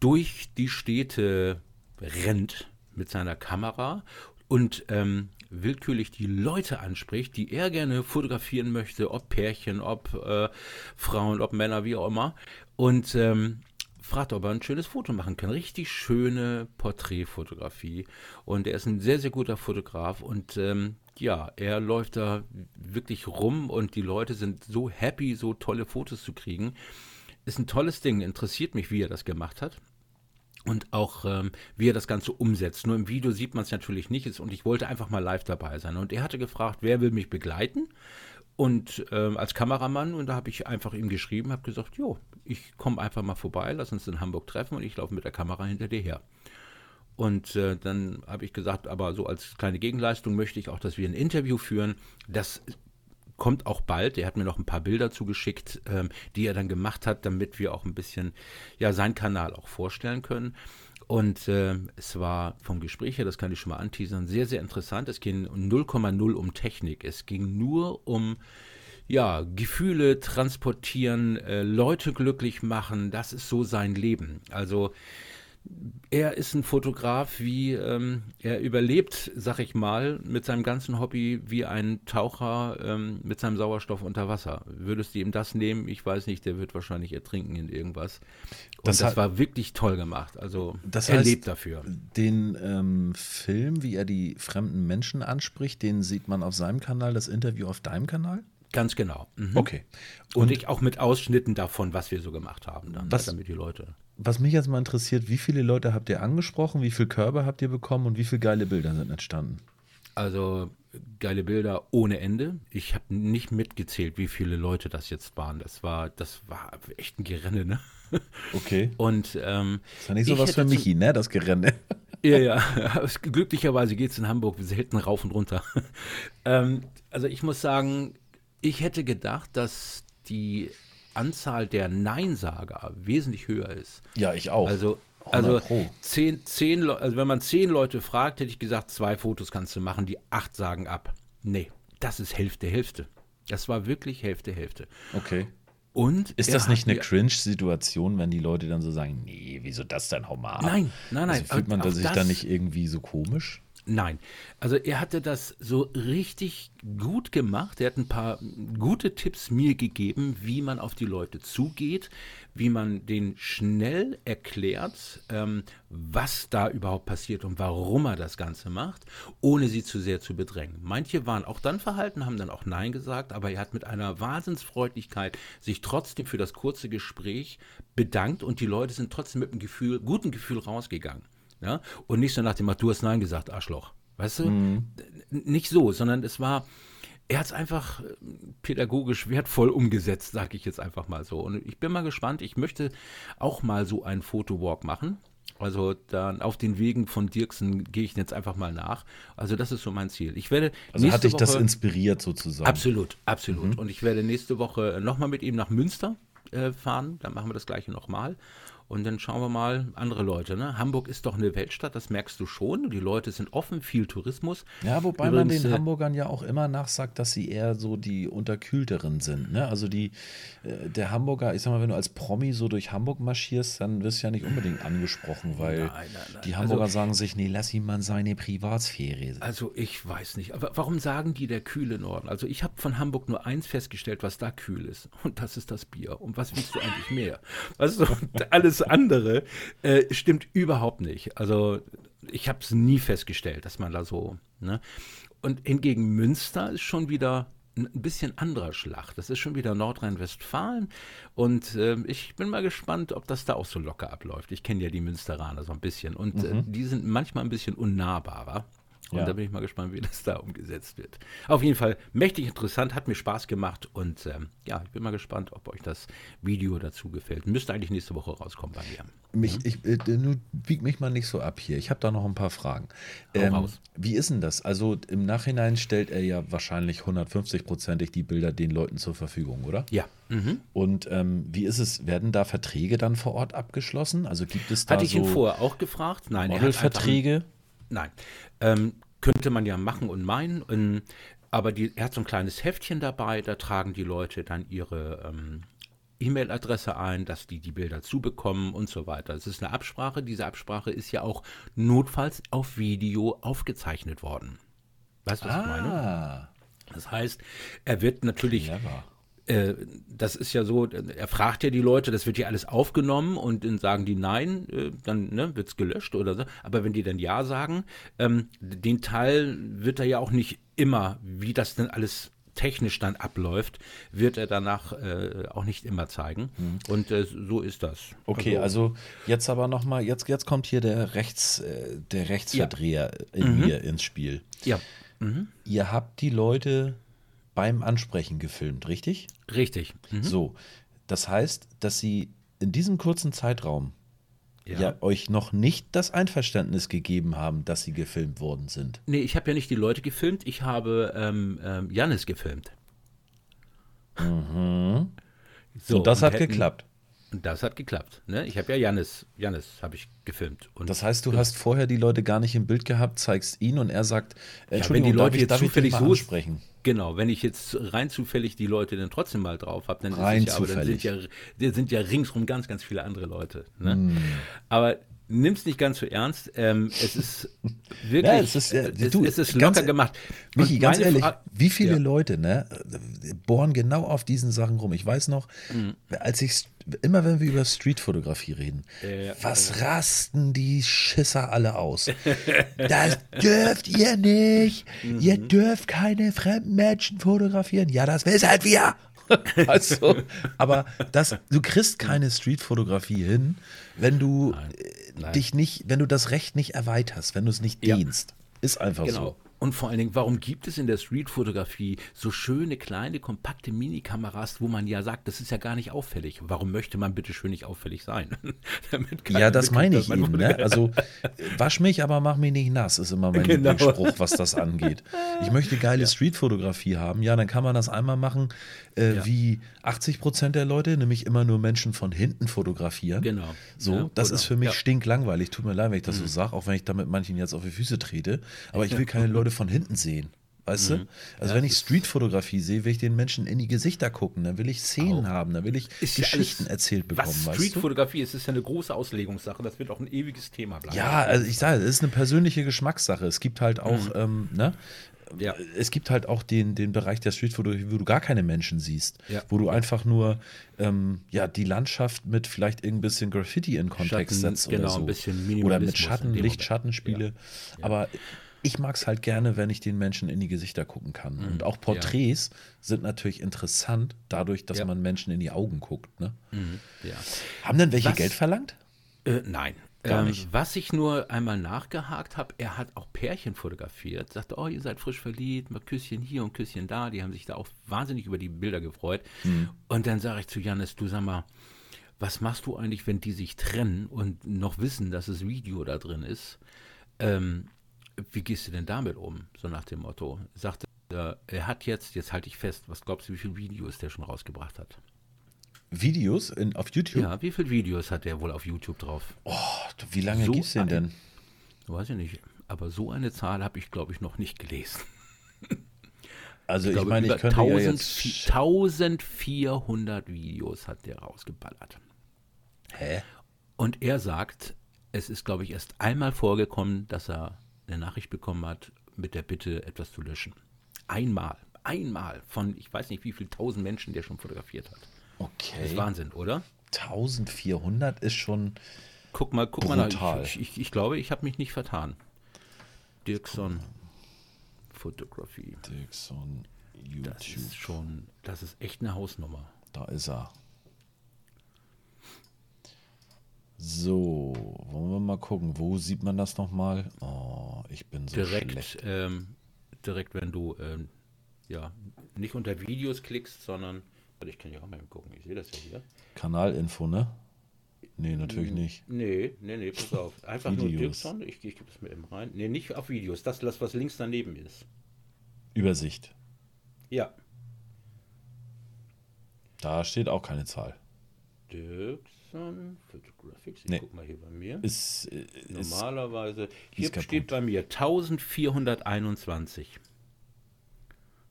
Speaker 1: durch die Städte rennt mit seiner Kamera und ähm, willkürlich die Leute anspricht, die er gerne fotografieren möchte, ob Pärchen, ob äh, Frauen, ob Männer, wie auch immer. Und ähm, fragt, ob er ein schönes Foto machen kann. Richtig schöne Porträtfotografie. Und er ist ein sehr, sehr guter Fotograf. Und ähm, ja, er läuft da wirklich rum und die Leute sind so happy, so tolle Fotos zu kriegen. Ist ein tolles Ding. Interessiert mich, wie er das gemacht hat und auch ähm, wie er das Ganze umsetzt. Nur im Video sieht man es natürlich nicht und ich wollte einfach mal live dabei sein. Und er hatte gefragt, wer will mich begleiten? Und ähm, als Kameramann, und da habe ich einfach ihm geschrieben, habe gesagt, jo, ich komme einfach mal vorbei, lass uns in Hamburg treffen und ich laufe mit der Kamera hinter dir her. Und äh, dann habe ich gesagt, aber so als kleine Gegenleistung möchte ich auch, dass wir ein Interview führen. Das kommt auch bald. Er hat mir noch ein paar Bilder zugeschickt, ähm, die er dann gemacht hat, damit wir auch ein bisschen ja seinen Kanal auch vorstellen können. Und äh, es war vom Gespräch her, das kann ich schon mal anteasern, sehr, sehr interessant. Es ging 0,0 um Technik. Es ging nur um ja, Gefühle transportieren, äh, Leute glücklich machen. Das ist so sein Leben. Also er ist ein Fotograf, wie ähm, er überlebt, sag ich mal, mit seinem ganzen Hobby wie ein Taucher ähm, mit seinem Sauerstoff unter Wasser. Würdest du ihm das nehmen? Ich weiß nicht, der wird wahrscheinlich ertrinken in irgendwas. Und das, das war wirklich toll gemacht. Also
Speaker 2: das er heißt, lebt dafür. Den ähm, Film, wie er die fremden Menschen anspricht, den sieht man auf seinem Kanal, das Interview auf deinem Kanal?
Speaker 1: Ganz genau.
Speaker 2: Mhm. Okay.
Speaker 1: Und, Und, ich auch mit Ausschnitten davon, was wir so gemacht haben, dann,
Speaker 2: was, damit die Leute. Was mich jetzt mal interessiert, wie viele Leute habt ihr angesprochen, wie viele Körbe habt ihr bekommen und wie viele geile Bilder sind entstanden?
Speaker 1: Also geile Bilder ohne Ende. Ich habe nicht mitgezählt, wie viele Leute das jetzt waren. Das war, das war echt ein Gerenne, ne?
Speaker 2: Okay.
Speaker 1: Und ähm,
Speaker 2: das ist ja nicht so was für Michi, ne? Das Gerenne.
Speaker 1: Ja, ja. Glücklicherweise geht es in Hamburg selten rauf und runter. ähm, also ich muss sagen, ich hätte gedacht, dass die Anzahl der Neinsager wesentlich höher ist.
Speaker 2: Ja, ich auch.
Speaker 1: Also, also zehn, zehn, also wenn man zehn Leute fragt, hätte ich gesagt, zwei Fotos kannst du machen, die acht sagen ab. Nee, das ist Hälfte, Hälfte. Das war wirklich Hälfte, Hälfte.
Speaker 2: Okay.
Speaker 1: Und
Speaker 2: ist das nicht eine Cringe-Situation, wenn die Leute dann so sagen, nee, wieso das denn, hau mal ab?
Speaker 1: Nein, nein, nein.
Speaker 2: Also fühlt man sich da nicht irgendwie so komisch?
Speaker 1: Nein, also er hatte das so richtig gut gemacht. Er hat ein paar gute Tipps mir gegeben, wie man auf die Leute zugeht, wie man denen schnell erklärt, ähm, was da überhaupt passiert und warum er das Ganze macht, ohne sie zu sehr zu bedrängen. Manche waren auch dann verhalten, haben dann auch Nein gesagt, aber er hat mit einer Wahnsinnsfreundlichkeit sich trotzdem für das kurze Gespräch bedankt und die Leute sind trotzdem mit einem Gefühl, guten Gefühl rausgegangen. Ja? Und nicht so nach dem Motto, du hast Nein gesagt, Arschloch. Weißt du? Mhm. Nicht so, sondern es war, er hat es einfach äh, pädagogisch wertvoll umgesetzt, sage ich jetzt einfach mal so. Und ich bin mal gespannt, ich möchte auch mal so einen Fotowalk machen. Also dann auf den Wegen von Dirksen gehe ich jetzt einfach mal nach. Also das ist so mein Ziel. Ich werde
Speaker 2: also hat dich Woche, das inspiriert sozusagen?
Speaker 1: Absolut, absolut. Mhm. Und ich werde nächste Woche nochmal mit ihm nach Münster äh, fahren. Dann machen wir das gleiche nochmal. Und dann schauen wir mal andere Leute. Ne? Hamburg ist doch eine Weltstadt, das merkst du schon. Die Leute sind offen, viel Tourismus.
Speaker 2: Ja, wobei Übrigens, man den äh, Hamburgern ja auch immer nachsagt, dass sie eher so die unterkühlteren sind. Ne? Also die, äh, der Hamburger, ich sag mal, wenn du als Promi so durch Hamburg marschierst, dann wirst du ja nicht unbedingt angesprochen, weil nein, nein, nein. die Hamburger also, sagen sich, nee, lass ihn mal seine Privatsphäre.
Speaker 1: Also ich weiß nicht. Aber warum sagen die der kühle Norden? Also ich habe von Hamburg nur eins festgestellt, was da kühl ist. Und das ist das Bier. Und was willst du eigentlich mehr? Weißt du, alles alles andere äh, stimmt überhaupt nicht. Also ich habe es nie festgestellt, dass man da so. Ne? Und hingegen Münster ist schon wieder ein bisschen anderer Schlag. Das ist schon wieder Nordrhein-Westfalen. Und äh, ich bin mal gespannt, ob das da auch so locker abläuft. Ich kenne ja die Münsteraner so ein bisschen. Und äh, mhm. äh, die sind manchmal ein bisschen unnahbarer. Und ja. da bin ich mal gespannt, wie das da umgesetzt wird. Auf jeden Fall mächtig interessant, hat mir Spaß gemacht und ähm, ja, ich bin mal gespannt, ob euch das Video dazu gefällt. Müsste eigentlich nächste Woche rauskommen bei mir.
Speaker 2: Mich, mhm. ich, äh, nun wieg mich mal nicht so ab hier. Ich habe da noch ein paar Fragen. Ähm, wie ist denn das? Also im Nachhinein stellt er ja wahrscheinlich 150-prozentig die Bilder den Leuten zur Verfügung, oder?
Speaker 1: Ja.
Speaker 2: Mhm. Und ähm, wie ist es? Werden da Verträge dann vor Ort abgeschlossen? Also gibt es da
Speaker 1: Hatte
Speaker 2: ich
Speaker 1: ihn vorher auch gefragt?
Speaker 2: Nein, Modelverträge?
Speaker 1: Nein. Ähm, könnte man ja machen und meinen. Und, aber die, er hat so ein kleines Heftchen dabei, da tragen die Leute dann ihre ähm, E-Mail-Adresse ein, dass die die Bilder zubekommen und so weiter. Es ist eine Absprache. Diese Absprache ist ja auch notfalls auf Video aufgezeichnet worden. Weißt du, was ah. ich meine? Ah. Das heißt, er wird natürlich Clever. Äh, das ist ja so, er fragt ja die Leute, das wird ja alles aufgenommen und dann sagen die Nein, äh, dann ne, wird es gelöscht oder so. Aber wenn die dann Ja sagen, ähm, den Teil wird er ja auch nicht immer, wie das denn alles technisch dann abläuft, wird er danach äh, auch nicht immer zeigen. Mhm. Und äh, so ist das.
Speaker 2: Okay, also, also jetzt aber nochmal, jetzt, jetzt kommt hier der, Rechts, äh, der Rechtsverdreher ja. in mhm. mir ins Spiel.
Speaker 1: Ja.
Speaker 2: Mhm. Ihr habt die Leute beim Ansprechen gefilmt, richtig?
Speaker 1: Richtig.
Speaker 2: Mhm. So, das heißt, dass sie in diesem kurzen Zeitraum ja. ja. euch noch nicht das Einverständnis gegeben haben, dass sie gefilmt worden sind.
Speaker 1: Nee, ich habe ja nicht die Leute gefilmt, ich habe ähm, ähm, Janis gefilmt.
Speaker 2: Mhm. So, und das und hat hätten, geklappt.
Speaker 1: Und das hat geklappt. Ne? Ich habe ja Janis, Janis habe ich gefilmt.
Speaker 2: Und das heißt, du hast vorher die Leute gar nicht im Bild gehabt, zeigst ihn und er sagt,
Speaker 1: Entschuldigung, ja, wenn die Leute
Speaker 2: darf
Speaker 1: jetzt zufällig
Speaker 2: so sprechen.
Speaker 1: Genau, wenn ich jetzt rein zufällig die Leute dann trotzdem mal drauf habe, dann,
Speaker 2: rein
Speaker 1: ist es ja, aber dann sind ja, sind ja ringsrum ganz, ganz viele andere Leute. Ne? Mm. Aber nimm es nicht ganz so ernst. Ähm, es ist wirklich, ja, es ist, äh, du, es, ist locker gemacht.
Speaker 2: Michi, ganz ehrlich, Fra wie viele ja. Leute ne, bohren genau auf diesen Sachen rum? Ich weiß noch, mhm. als ich immer wenn wir über Streetfotografie reden, ja, was rasten die Schisser alle aus? das dürft ihr nicht. Mhm. Ihr dürft keine fremden Menschen fotografieren. Ja, das wissen halt wir. also, aber das, du kriegst keine Streetfotografie hin, wenn du nein, äh, nein. dich nicht, wenn du das Recht nicht erweiterst, wenn du es nicht dienst. Ist einfach genau. so.
Speaker 1: Und vor allen Dingen, warum gibt es in der Streetfotografie so schöne, kleine, kompakte Minikameras, wo man ja sagt, das ist ja gar nicht auffällig? Warum möchte man bitte schön nicht auffällig sein?
Speaker 2: ja, das meine ich eben. Ne? Also, wasch mich, aber mach mich nicht nass, ist immer mein genau. Lieblingsspruch, was das angeht. Ich möchte geile ja. Streetfotografie haben. Ja, dann kann man das einmal machen, äh, ja. wie 80 Prozent der Leute, nämlich immer nur Menschen von hinten fotografieren.
Speaker 1: Genau.
Speaker 2: So, ja, das ist für mich stinklangweilig. Tut mir leid, wenn ich das mhm. so sage, auch wenn ich damit manchen jetzt auf die Füße trete. Aber ich will keine Leute Leute von hinten sehen. Weißt mhm. du? Also ja, wenn ich Streetfotografie sehe, will ich den Menschen in die Gesichter gucken, dann will ich Szenen auch. haben, dann will ich ist Geschichten ja erzählt bekommen.
Speaker 1: Was Streetfotografie ist, ist ja eine große Auslegungssache, das wird auch ein ewiges Thema bleiben.
Speaker 2: Ja, also ich sage, es ist eine persönliche Geschmackssache. Es gibt halt auch, mhm. ähm, ne? Ja. Es gibt halt auch den, den Bereich der Streetfotografie, wo du gar keine Menschen siehst, ja. wo du einfach nur ähm, ja, die Landschaft mit vielleicht ein bisschen Graffiti in Kontext Schatten, setzt
Speaker 1: genau, oder
Speaker 2: so.
Speaker 1: Ein bisschen
Speaker 2: oder mit Schatten, Licht-Schattenspiele. Ja. Aber ich mag es halt gerne, wenn ich den Menschen in die Gesichter gucken kann. Mhm. Und auch Porträts ja. sind natürlich interessant, dadurch, dass ja. man Menschen in die Augen guckt. Ne? Mhm. Ja. Haben denn welche Was? Geld verlangt?
Speaker 1: Äh, nein. Gar ähm, nicht. was ich nur einmal nachgehakt habe, er hat auch Pärchen fotografiert, sagte, oh, ihr seid frisch verliebt, mal Küsschen hier und Küsschen da. Die haben sich da auch wahnsinnig über die Bilder gefreut. Mhm. Und dann sage ich zu Janis, du sag mal, was machst du eigentlich, wenn die sich trennen und noch wissen, dass das Video da drin ist? Ähm, wie gehst du denn damit um? So nach dem Motto. Sagte, äh, er hat jetzt, jetzt halte ich fest, was glaubst du, wie viele Videos der schon rausgebracht hat?
Speaker 2: Videos in, auf YouTube?
Speaker 1: Ja, wie viele Videos hat der wohl auf YouTube drauf?
Speaker 2: Oh, wie lange so gibt es den denn?
Speaker 1: Weiß ich nicht. Aber so eine Zahl habe ich, glaube ich, noch nicht gelesen.
Speaker 2: Also ich, ich meine, ich könnte 1000, ja jetzt...
Speaker 1: 1400 Videos hat der rausgeballert.
Speaker 2: Hä?
Speaker 1: Und er sagt, es ist, glaube ich, erst einmal vorgekommen, dass er eine Nachricht bekommen hat mit der Bitte, etwas zu löschen. Einmal, einmal von, ich weiß nicht, wie viel tausend Menschen der schon fotografiert hat.
Speaker 2: Okay.
Speaker 1: Das ist Wahnsinn, oder?
Speaker 2: 1400 ist schon.
Speaker 1: Guck mal, guck brutal. mal, ich, ich, ich glaube, ich habe mich nicht vertan. Dirkson Fotografie.
Speaker 2: Dirkson YouTube.
Speaker 1: Das ist schon, das ist echt eine Hausnummer.
Speaker 2: Da ist er. So, wollen wir mal gucken, wo sieht man das nochmal? Oh, ich bin so
Speaker 1: direkt,
Speaker 2: schlecht.
Speaker 1: Ähm, direkt, wenn du ähm, ja nicht unter Videos klickst, sondern, ich kann ja auch mal gucken, ich sehe das ja hier.
Speaker 2: Kanalinfo, ne? Nee, natürlich nicht.
Speaker 1: Nee, nee, nee, pass auf. Einfach Videos. nur Dirkson, ich, ich gebe es mir eben rein. Nee, nicht auf Videos, das, das, was links daneben ist.
Speaker 2: Übersicht.
Speaker 1: Ja.
Speaker 2: Da steht auch keine Zahl.
Speaker 1: Dirkson. Amazon Photographics. Ich
Speaker 2: nee.
Speaker 1: guck mal hier bei mir.
Speaker 2: Ist, äh,
Speaker 1: Normalerweise. Hier ist steht bei mir 1421.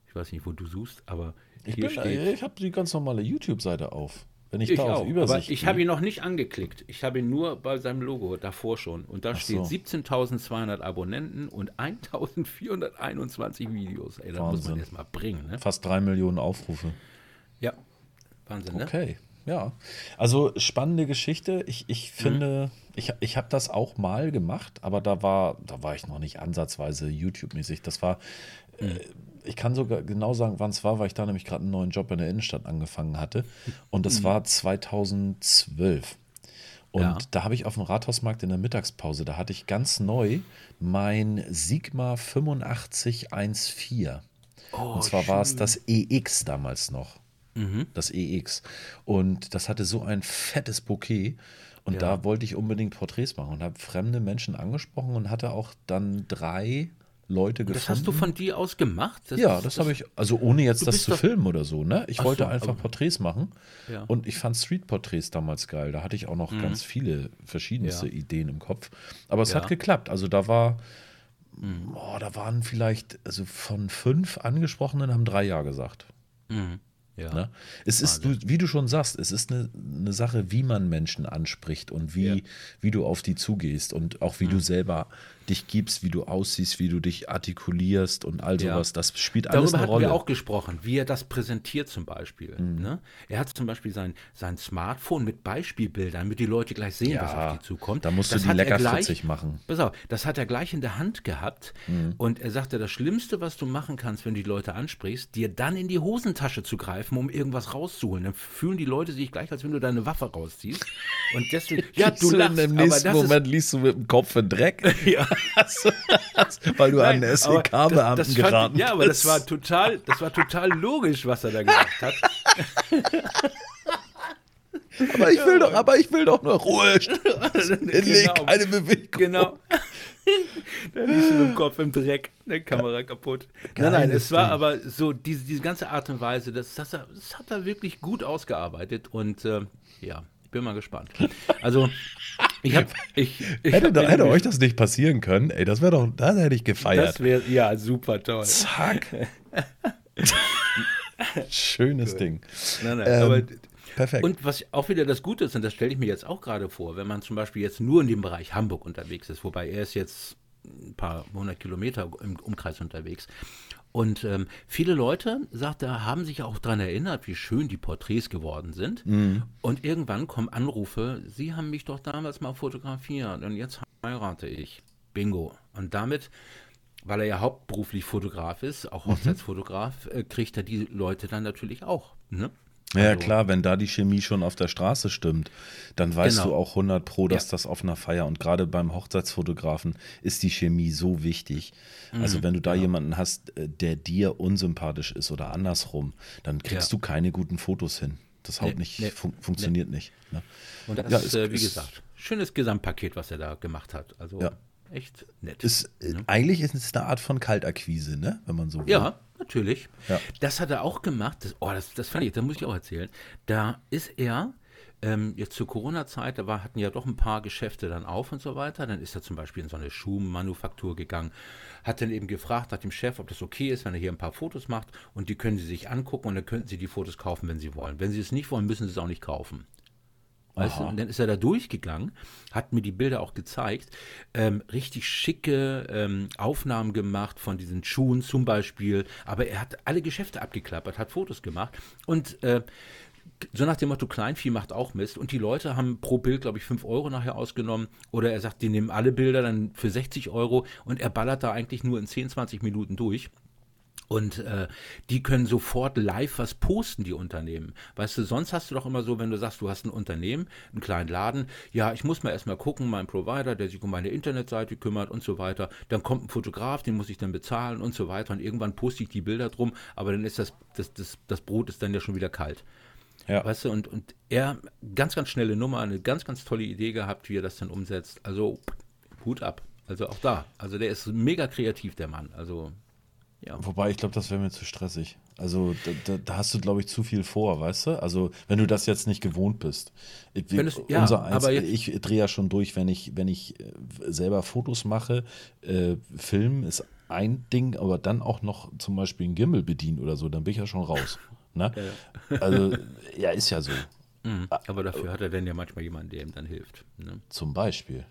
Speaker 1: Ich weiß nicht, wo du suchst, aber
Speaker 2: ich,
Speaker 1: hier
Speaker 2: bin, steht, ich habe die ganz normale YouTube-Seite auf. Wenn ich, ich da
Speaker 1: auch, Übersicht aber ich habe ihn noch nicht angeklickt. Ich habe ihn nur bei seinem Logo davor schon. Und da Ach steht so. 17.200 Abonnenten und 1.421 Videos. Ey, da muss man jetzt mal bringen. Ne?
Speaker 2: Fast drei Millionen Aufrufe.
Speaker 1: Ja, Wahnsinn,
Speaker 2: ne? Okay. Ja, also spannende Geschichte. Ich, ich finde, mhm. ich, ich habe das auch mal gemacht, aber da war, da war ich noch nicht ansatzweise YouTube-mäßig. Das war, mhm. äh, ich kann sogar genau sagen, wann es war, weil ich da nämlich gerade einen neuen Job in der Innenstadt angefangen hatte. Und das mhm. war 2012. Und ja. da habe ich auf dem Rathausmarkt in der Mittagspause, da hatte ich ganz neu mein Sigma 8514. Oh, und zwar war es das EX damals noch mhm. das EX. Und das hatte so ein fettes Bouquet. Und ja. da wollte ich unbedingt Porträts machen und habe fremde Menschen angesprochen und hatte auch dann drei Leute gefunden.
Speaker 1: Das hast du von dir aus gemacht?
Speaker 2: Das ja, das, das habe ich, also ohne jetzt das zu filmen oder so, ne? Ich wollte so, einfach Porträts machen ja. und ich fand Street-Porträts damals geil. Da hatte ich auch noch mhm. ganz viele verschiedenste ja. Ideen im Kopf. Aber es ja. hat geklappt. Also da war, mhm. oh, da waren vielleicht, also von fünf Angesprochenen haben drei Ja gesagt.
Speaker 1: Mhm.
Speaker 2: Ja. Ne? Es ist, du, wie du schon sagst, es ist eine, eine Sache, wie man Menschen anspricht und wie, ja. wie du auf die zugehst und auch wie mhm. du selber dich gibst, wie du aussiehst, wie du dich artikulierst und all sowas. Ja. Das spielt alles
Speaker 1: Darüber
Speaker 2: eine Rolle.
Speaker 1: Darüber hatten wir auch gesprochen, wie er das präsentiert zum Beispiel. Mhm. Ne? Er hat zum Beispiel sein, sein Smartphone mit Beispielbildern, damit die Leute gleich sehen, ja, was auf die zukommt.
Speaker 2: Da musst das du die lecker gleich, machen.
Speaker 1: Pass auf, das hat er gleich in der Hand gehabt mhm. und er sagte, das Schlimmste, was du machen kannst, wenn du die Leute ansprichst, dir dann in die Hosentasche zu greifen, um irgendwas rauszuholen. Dann fühlen die Leute sich gleich, als wenn du deine Waffe rausziehst. Und deswegen,
Speaker 2: ja, du lachst, Im nächsten Moment ist, liest du mit dem Kopf in Dreck. ja. Weil du Nein, an SEK-Beamten geraten
Speaker 1: bist. Ja, aber das war total, das war total logisch, was er da gesagt hat.
Speaker 2: aber ich will doch, aber ich will doch nur Ruhe. genau. keine Bewegung. Genau.
Speaker 1: da liegst du mit dem Kopf im Dreck, eine Kamera kaputt. Nein, nein, es war aber so, diese, diese ganze Art und Weise, das, das, das hat er wirklich gut ausgearbeitet und äh, ja, ich bin mal gespannt. Also, ich habe. Ich,
Speaker 2: ich hätte, hab hätte euch das nicht passieren können, ey, das wäre doch, das hätte ich gefeiert. Das wäre,
Speaker 1: ja, super toll.
Speaker 2: Zack. Schönes Gut. Ding.
Speaker 1: Nein, nein, ähm, aber. Perfekt. Und was auch wieder das Gute ist, und das stelle ich mir jetzt auch gerade vor, wenn man zum Beispiel jetzt nur in dem Bereich Hamburg unterwegs ist, wobei er ist jetzt ein paar hundert Kilometer im Umkreis unterwegs, und ähm, viele Leute, sagt er, haben sich auch daran erinnert, wie schön die Porträts geworden sind. Mhm. Und irgendwann kommen Anrufe, Sie haben mich doch damals mal fotografiert und jetzt heirate ich. Bingo. Und damit, weil er ja hauptberuflich Fotograf ist, auch mhm. Hochzeitsfotograf, mhm. kriegt er die Leute dann natürlich auch. Ne?
Speaker 2: Ja, also, klar, wenn da die Chemie schon auf der Straße stimmt, dann weißt genau. du auch 100 Pro, dass ja. das auf einer Feier und gerade beim Hochzeitsfotografen ist die Chemie so wichtig. Mhm, also, wenn du da genau. jemanden hast, äh, der dir unsympathisch ist oder andersrum, dann kriegst ja. du keine guten Fotos hin. Das haut nee, nicht, nee, fun funktioniert nee. nicht. Ne?
Speaker 1: Und das ja, ist, äh, wie gesagt, schönes Gesamtpaket, was er da gemacht hat. Also, echt nett.
Speaker 2: Ist, mhm. Eigentlich ist es eine Art von Kaltakquise, ne? wenn man so will.
Speaker 1: Ja, natürlich. Ja. Das hat er auch gemacht. Das, oh, das, das fand ich, das muss ich auch erzählen. Da ist er ähm, jetzt zur Corona-Zeit, da war, hatten ja doch ein paar Geschäfte dann auf und so weiter. Dann ist er zum Beispiel in so eine Schuhmanufaktur gegangen, hat dann eben gefragt nach dem Chef, ob das okay ist, wenn er hier ein paar Fotos macht und die können sie sich angucken und dann könnten sie die Fotos kaufen, wenn sie wollen. Wenn sie es nicht wollen, müssen sie es auch nicht kaufen. Weißt du? Und dann ist er da durchgegangen, hat mir die Bilder auch gezeigt, ähm, richtig schicke ähm, Aufnahmen gemacht von diesen Schuhen zum Beispiel, aber er hat alle Geschäfte abgeklappert, hat Fotos gemacht und äh, so nach dem Motto, Kleinvieh macht auch Mist. Und die Leute haben pro Bild, glaube ich, 5 Euro nachher ausgenommen. Oder er sagt, die nehmen alle Bilder dann für 60 Euro und er ballert da eigentlich nur in 10, 20 Minuten durch. Und äh, die können sofort live was posten, die Unternehmen. Weißt du, sonst hast du doch immer so, wenn du sagst, du hast ein Unternehmen, einen kleinen Laden, ja, ich muss mal erstmal gucken, mein Provider, der sich um meine Internetseite kümmert und so weiter. Dann kommt ein Fotograf, den muss ich dann bezahlen und so weiter. Und irgendwann poste ich die Bilder drum, aber dann ist das, das, das, das Brot ist dann ja schon wieder kalt. Ja. Weißt du, und, und er, ganz, ganz schnelle Nummer, eine ganz, ganz tolle Idee gehabt, wie er das dann umsetzt. Also, Hut ab. Also auch da. Also der ist mega kreativ, der Mann. Also
Speaker 2: ja. Wobei, ich glaube, das wäre mir zu stressig. Also da, da, da hast du, glaube ich, zu viel vor, weißt du? Also wenn du das jetzt nicht gewohnt bist. Ich, es, ja, unser Eins, ich drehe ja schon durch, wenn ich, wenn ich äh, selber Fotos mache. Äh, Film ist ein Ding, aber dann auch noch zum Beispiel ein Gimbal bedient oder so, dann bin ich ja schon raus. Ne? Ja, ja. Also, ja, ist ja so.
Speaker 1: Mhm, aber dafür hat er dann ja manchmal jemanden, der ihm dann hilft. Ne?
Speaker 2: Zum Beispiel.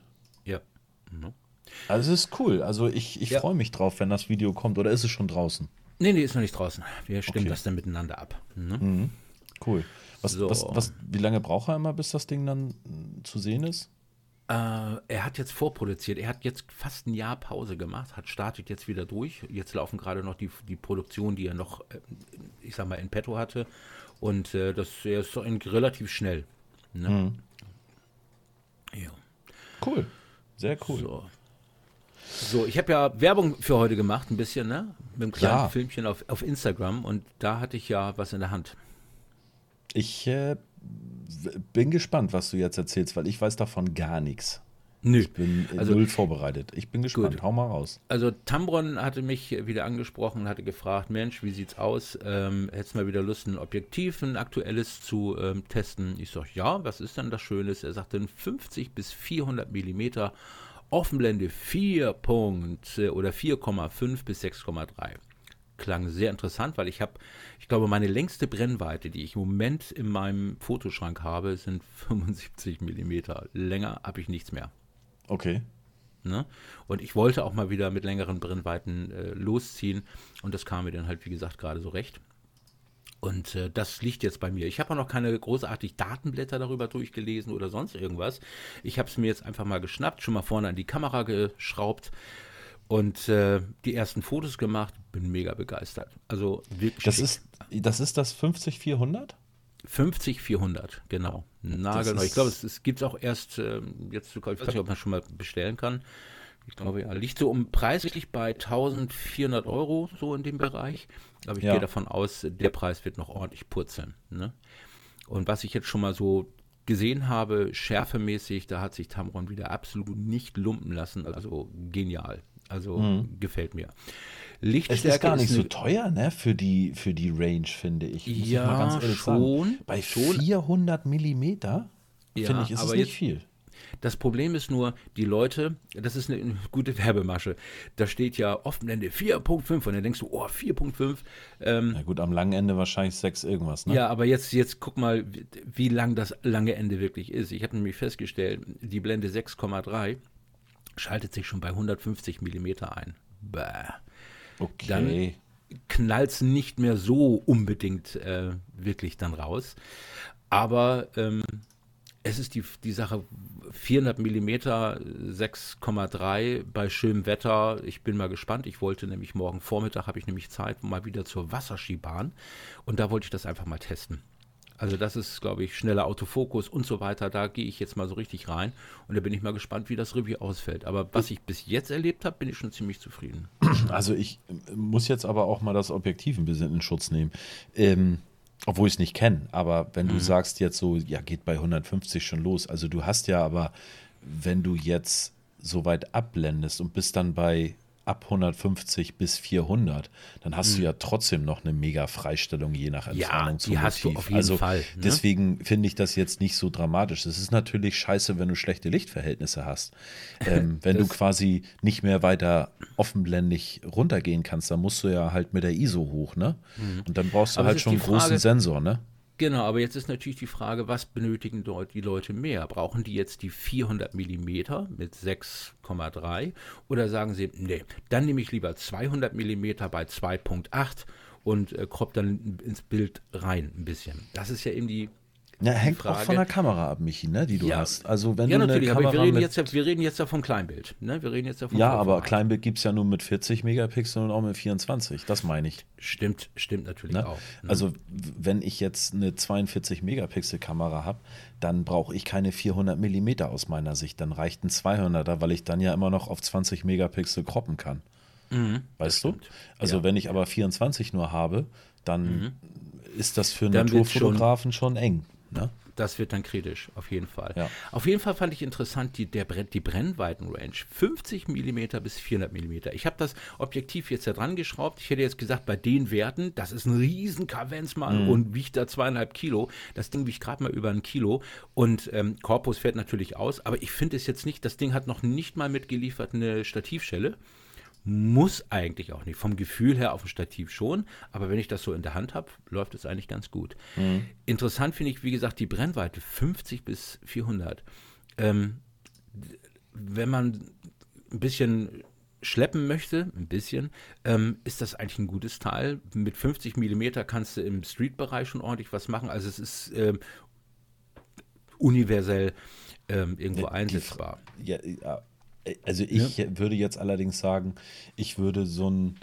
Speaker 1: Ja. Mhm.
Speaker 2: Also es ist cool. Also ich, ich ja. freue mich drauf, wenn das Video kommt. Oder ist es schon draußen?
Speaker 1: Nee, nee, ist noch nicht draußen. Wir stimmen okay. das dann miteinander ab. Ne?
Speaker 2: Mhm. Cool. Was, so. was, was, wie lange braucht er immer, bis das Ding dann zu sehen ist?
Speaker 1: Äh, er hat jetzt vorproduziert. Er hat jetzt fast ein Jahr Pause gemacht, hat startet jetzt wieder durch. Jetzt laufen gerade noch die, die Produktion, die er noch, äh, ich sag mal, in petto hatte. Und äh, das er ist relativ schnell. Ne? Mhm.
Speaker 2: Ja. Cool. Sehr cool.
Speaker 1: So. So, ich habe ja Werbung für heute gemacht, ein bisschen, ne? Mit einem kleinen ja. Filmchen auf, auf Instagram und da hatte ich ja was in der Hand.
Speaker 2: Ich äh, bin gespannt, was du jetzt erzählst, weil ich weiß davon gar nichts.
Speaker 1: Nö.
Speaker 2: Ich bin also, null vorbereitet. Ich bin gespannt. Gut. Hau mal raus.
Speaker 1: Also Tambron hatte mich wieder angesprochen und hatte gefragt, Mensch, wie sieht's aus? Ähm, hättest mal wieder Lust, ein Objektiv, ein aktuelles zu ähm, testen? Ich sag, ja, was ist denn das Schönes? Er sagte, ein 50 bis 400 Millimeter Offenblende 4 Punkt oder 4,5 bis 6,3. klang sehr interessant, weil ich habe, ich glaube, meine längste Brennweite, die ich im Moment in meinem Fotoschrank habe, sind 75 Millimeter. Länger habe ich nichts mehr.
Speaker 2: Okay.
Speaker 1: Ne? Und ich wollte auch mal wieder mit längeren Brennweiten äh, losziehen und das kam mir dann halt, wie gesagt, gerade so recht. Und äh, das liegt jetzt bei mir. Ich habe auch noch keine großartig Datenblätter darüber durchgelesen oder sonst irgendwas. Ich habe es mir jetzt einfach mal geschnappt, schon mal vorne an die Kamera geschraubt und äh, die ersten Fotos gemacht. Bin mega begeistert. Also
Speaker 2: wirklich. Das ist das ist das 50400?
Speaker 1: 50400, genau. Nagelneu. Ich glaube, es, es gibt es auch erst äh, jetzt. Ich weiß nicht, ob man schon mal bestellen kann. Ich glaube, ja, liegt so um preislich bei 1400 Euro, so in dem Bereich. Aber ich ja. gehe davon aus, der Preis wird noch ordentlich purzeln. Ne? Und was ich jetzt schon mal so gesehen habe, schärfemäßig, da hat sich Tamron wieder absolut nicht lumpen lassen. Also genial. Also mhm. gefällt mir.
Speaker 2: Lichtstärke es ist gar nicht ist so teuer, ne, für die, für die Range, finde ich.
Speaker 1: Muss ja, ich schon. Sagen.
Speaker 2: Bei schon. 400 Millimeter,
Speaker 1: ja,
Speaker 2: finde ich, ist es nicht viel.
Speaker 1: Das Problem ist nur, die Leute, das ist eine gute Werbemasche, da steht ja Offenende 4.5 und dann denkst du, oh, 4.5.
Speaker 2: Ähm, Na gut, am langen Ende wahrscheinlich 6 irgendwas, ne?
Speaker 1: Ja, aber jetzt, jetzt guck mal, wie, lang das lange Ende wirklich ist. Ich habe nämlich festgestellt, die Blende 6,3 schaltet sich schon bei 150 Millimeter ein. Bäh.
Speaker 2: Okay.
Speaker 1: Dann knallt es nicht mehr so unbedingt äh, wirklich dann raus. Aber ähm, es ist die, die Sache 400 mm 6,3 bei schönem Wetter. Ich bin mal gespannt. Ich wollte nämlich morgen Vormittag, habe ich nämlich Zeit, mal wieder zur Wasserskibahn. Und da wollte ich das einfach mal testen. Also das ist, glaube ich, schneller Autofokus und so weiter. Da gehe ich jetzt mal so richtig rein und da bin ich mal gespannt, wie das Review ausfällt. Aber was ich bis jetzt erlebt habe, bin ich schon ziemlich zufrieden.
Speaker 2: Also ich muss jetzt aber auch mal das Objektiv ein bisschen in Schutz nehmen. Ähm, obwohl ich es nicht kenne, aber wenn du mhm. sagst jetzt so, ja, geht bei 150 schon los. Also du hast ja aber, wenn du jetzt so weit abblendest und bist dann bei ab 150 bis 400, dann hast mhm. du ja trotzdem noch eine mega Freistellung je nach Entfernung ja,
Speaker 1: zum die Motiv. Hast du auf jeden
Speaker 2: also
Speaker 1: Fall, ne?
Speaker 2: deswegen finde ich das jetzt nicht so dramatisch. Es ist natürlich scheiße, wenn du schlechte Lichtverhältnisse hast. Ähm, wenn du quasi nicht mehr weiter offenblendig runtergehen kannst, dann musst du ja halt mit der ISO hoch, ne? Mhm. Und dann brauchst du Aber halt schon einen großen Sensor, ne?
Speaker 1: Genau, aber jetzt ist natürlich die Frage, was benötigen dort die Leute mehr? Brauchen die jetzt die 400 mm mit 6,3 oder sagen sie, nee, dann nehme ich lieber 200 mm bei 2,8 und äh, crop dann ins Bild rein ein bisschen. Das ist ja eben die
Speaker 2: ja, hängt Frage. auch von der Kamera ab, Michi, ne, die du ja. hast. Also wenn
Speaker 1: ja,
Speaker 2: du
Speaker 1: natürlich, aber wir reden, jetzt ja, wir reden jetzt ja vom Kleinbild. Ne? Wir reden jetzt ja, vom
Speaker 2: ja aber Kleinbild gibt es ja nur mit 40 Megapixeln und auch mit 24. Das meine ich.
Speaker 1: Stimmt, stimmt natürlich ne? auch.
Speaker 2: Ne? Also wenn ich jetzt eine 42 Megapixel Kamera habe, dann brauche ich keine 400 Millimeter aus meiner Sicht. Dann reicht ein 200er, weil ich dann ja immer noch auf 20 Megapixel kroppen kann. Mhm, weißt du? Also ja. wenn ich aber 24 nur habe, dann mhm. ist das für dann Naturfotografen schon, schon eng. Ne?
Speaker 1: Das wird dann kritisch, auf jeden Fall.
Speaker 2: Ja.
Speaker 1: Auf jeden Fall fand ich interessant die, der, die Brennweitenrange. 50 mm bis 400 mm. Ich habe das Objektiv jetzt da dran geschraubt. Ich hätte jetzt gesagt, bei den Werten, das ist ein riesen Kavenzmann mhm. und wiegt da zweieinhalb Kilo. Das Ding wiegt gerade mal über ein Kilo. Und ähm, Korpus fährt natürlich aus. Aber ich finde es jetzt nicht, das Ding hat noch nicht mal mitgeliefert eine Stativschelle. Muss eigentlich auch nicht. Vom Gefühl her auf dem Stativ schon, aber wenn ich das so in der Hand habe, läuft es eigentlich ganz gut. Mhm. Interessant finde ich, wie gesagt, die Brennweite 50 bis 400. Ähm, wenn man ein bisschen schleppen möchte, ein bisschen, ähm, ist das eigentlich ein gutes Teil. Mit 50 mm kannst du im Street-Bereich schon ordentlich was machen. Also es ist ähm, universell ähm, irgendwo die, einsetzbar.
Speaker 2: Die, ja, ja, also ich ja. würde jetzt allerdings sagen, ich würde so ein,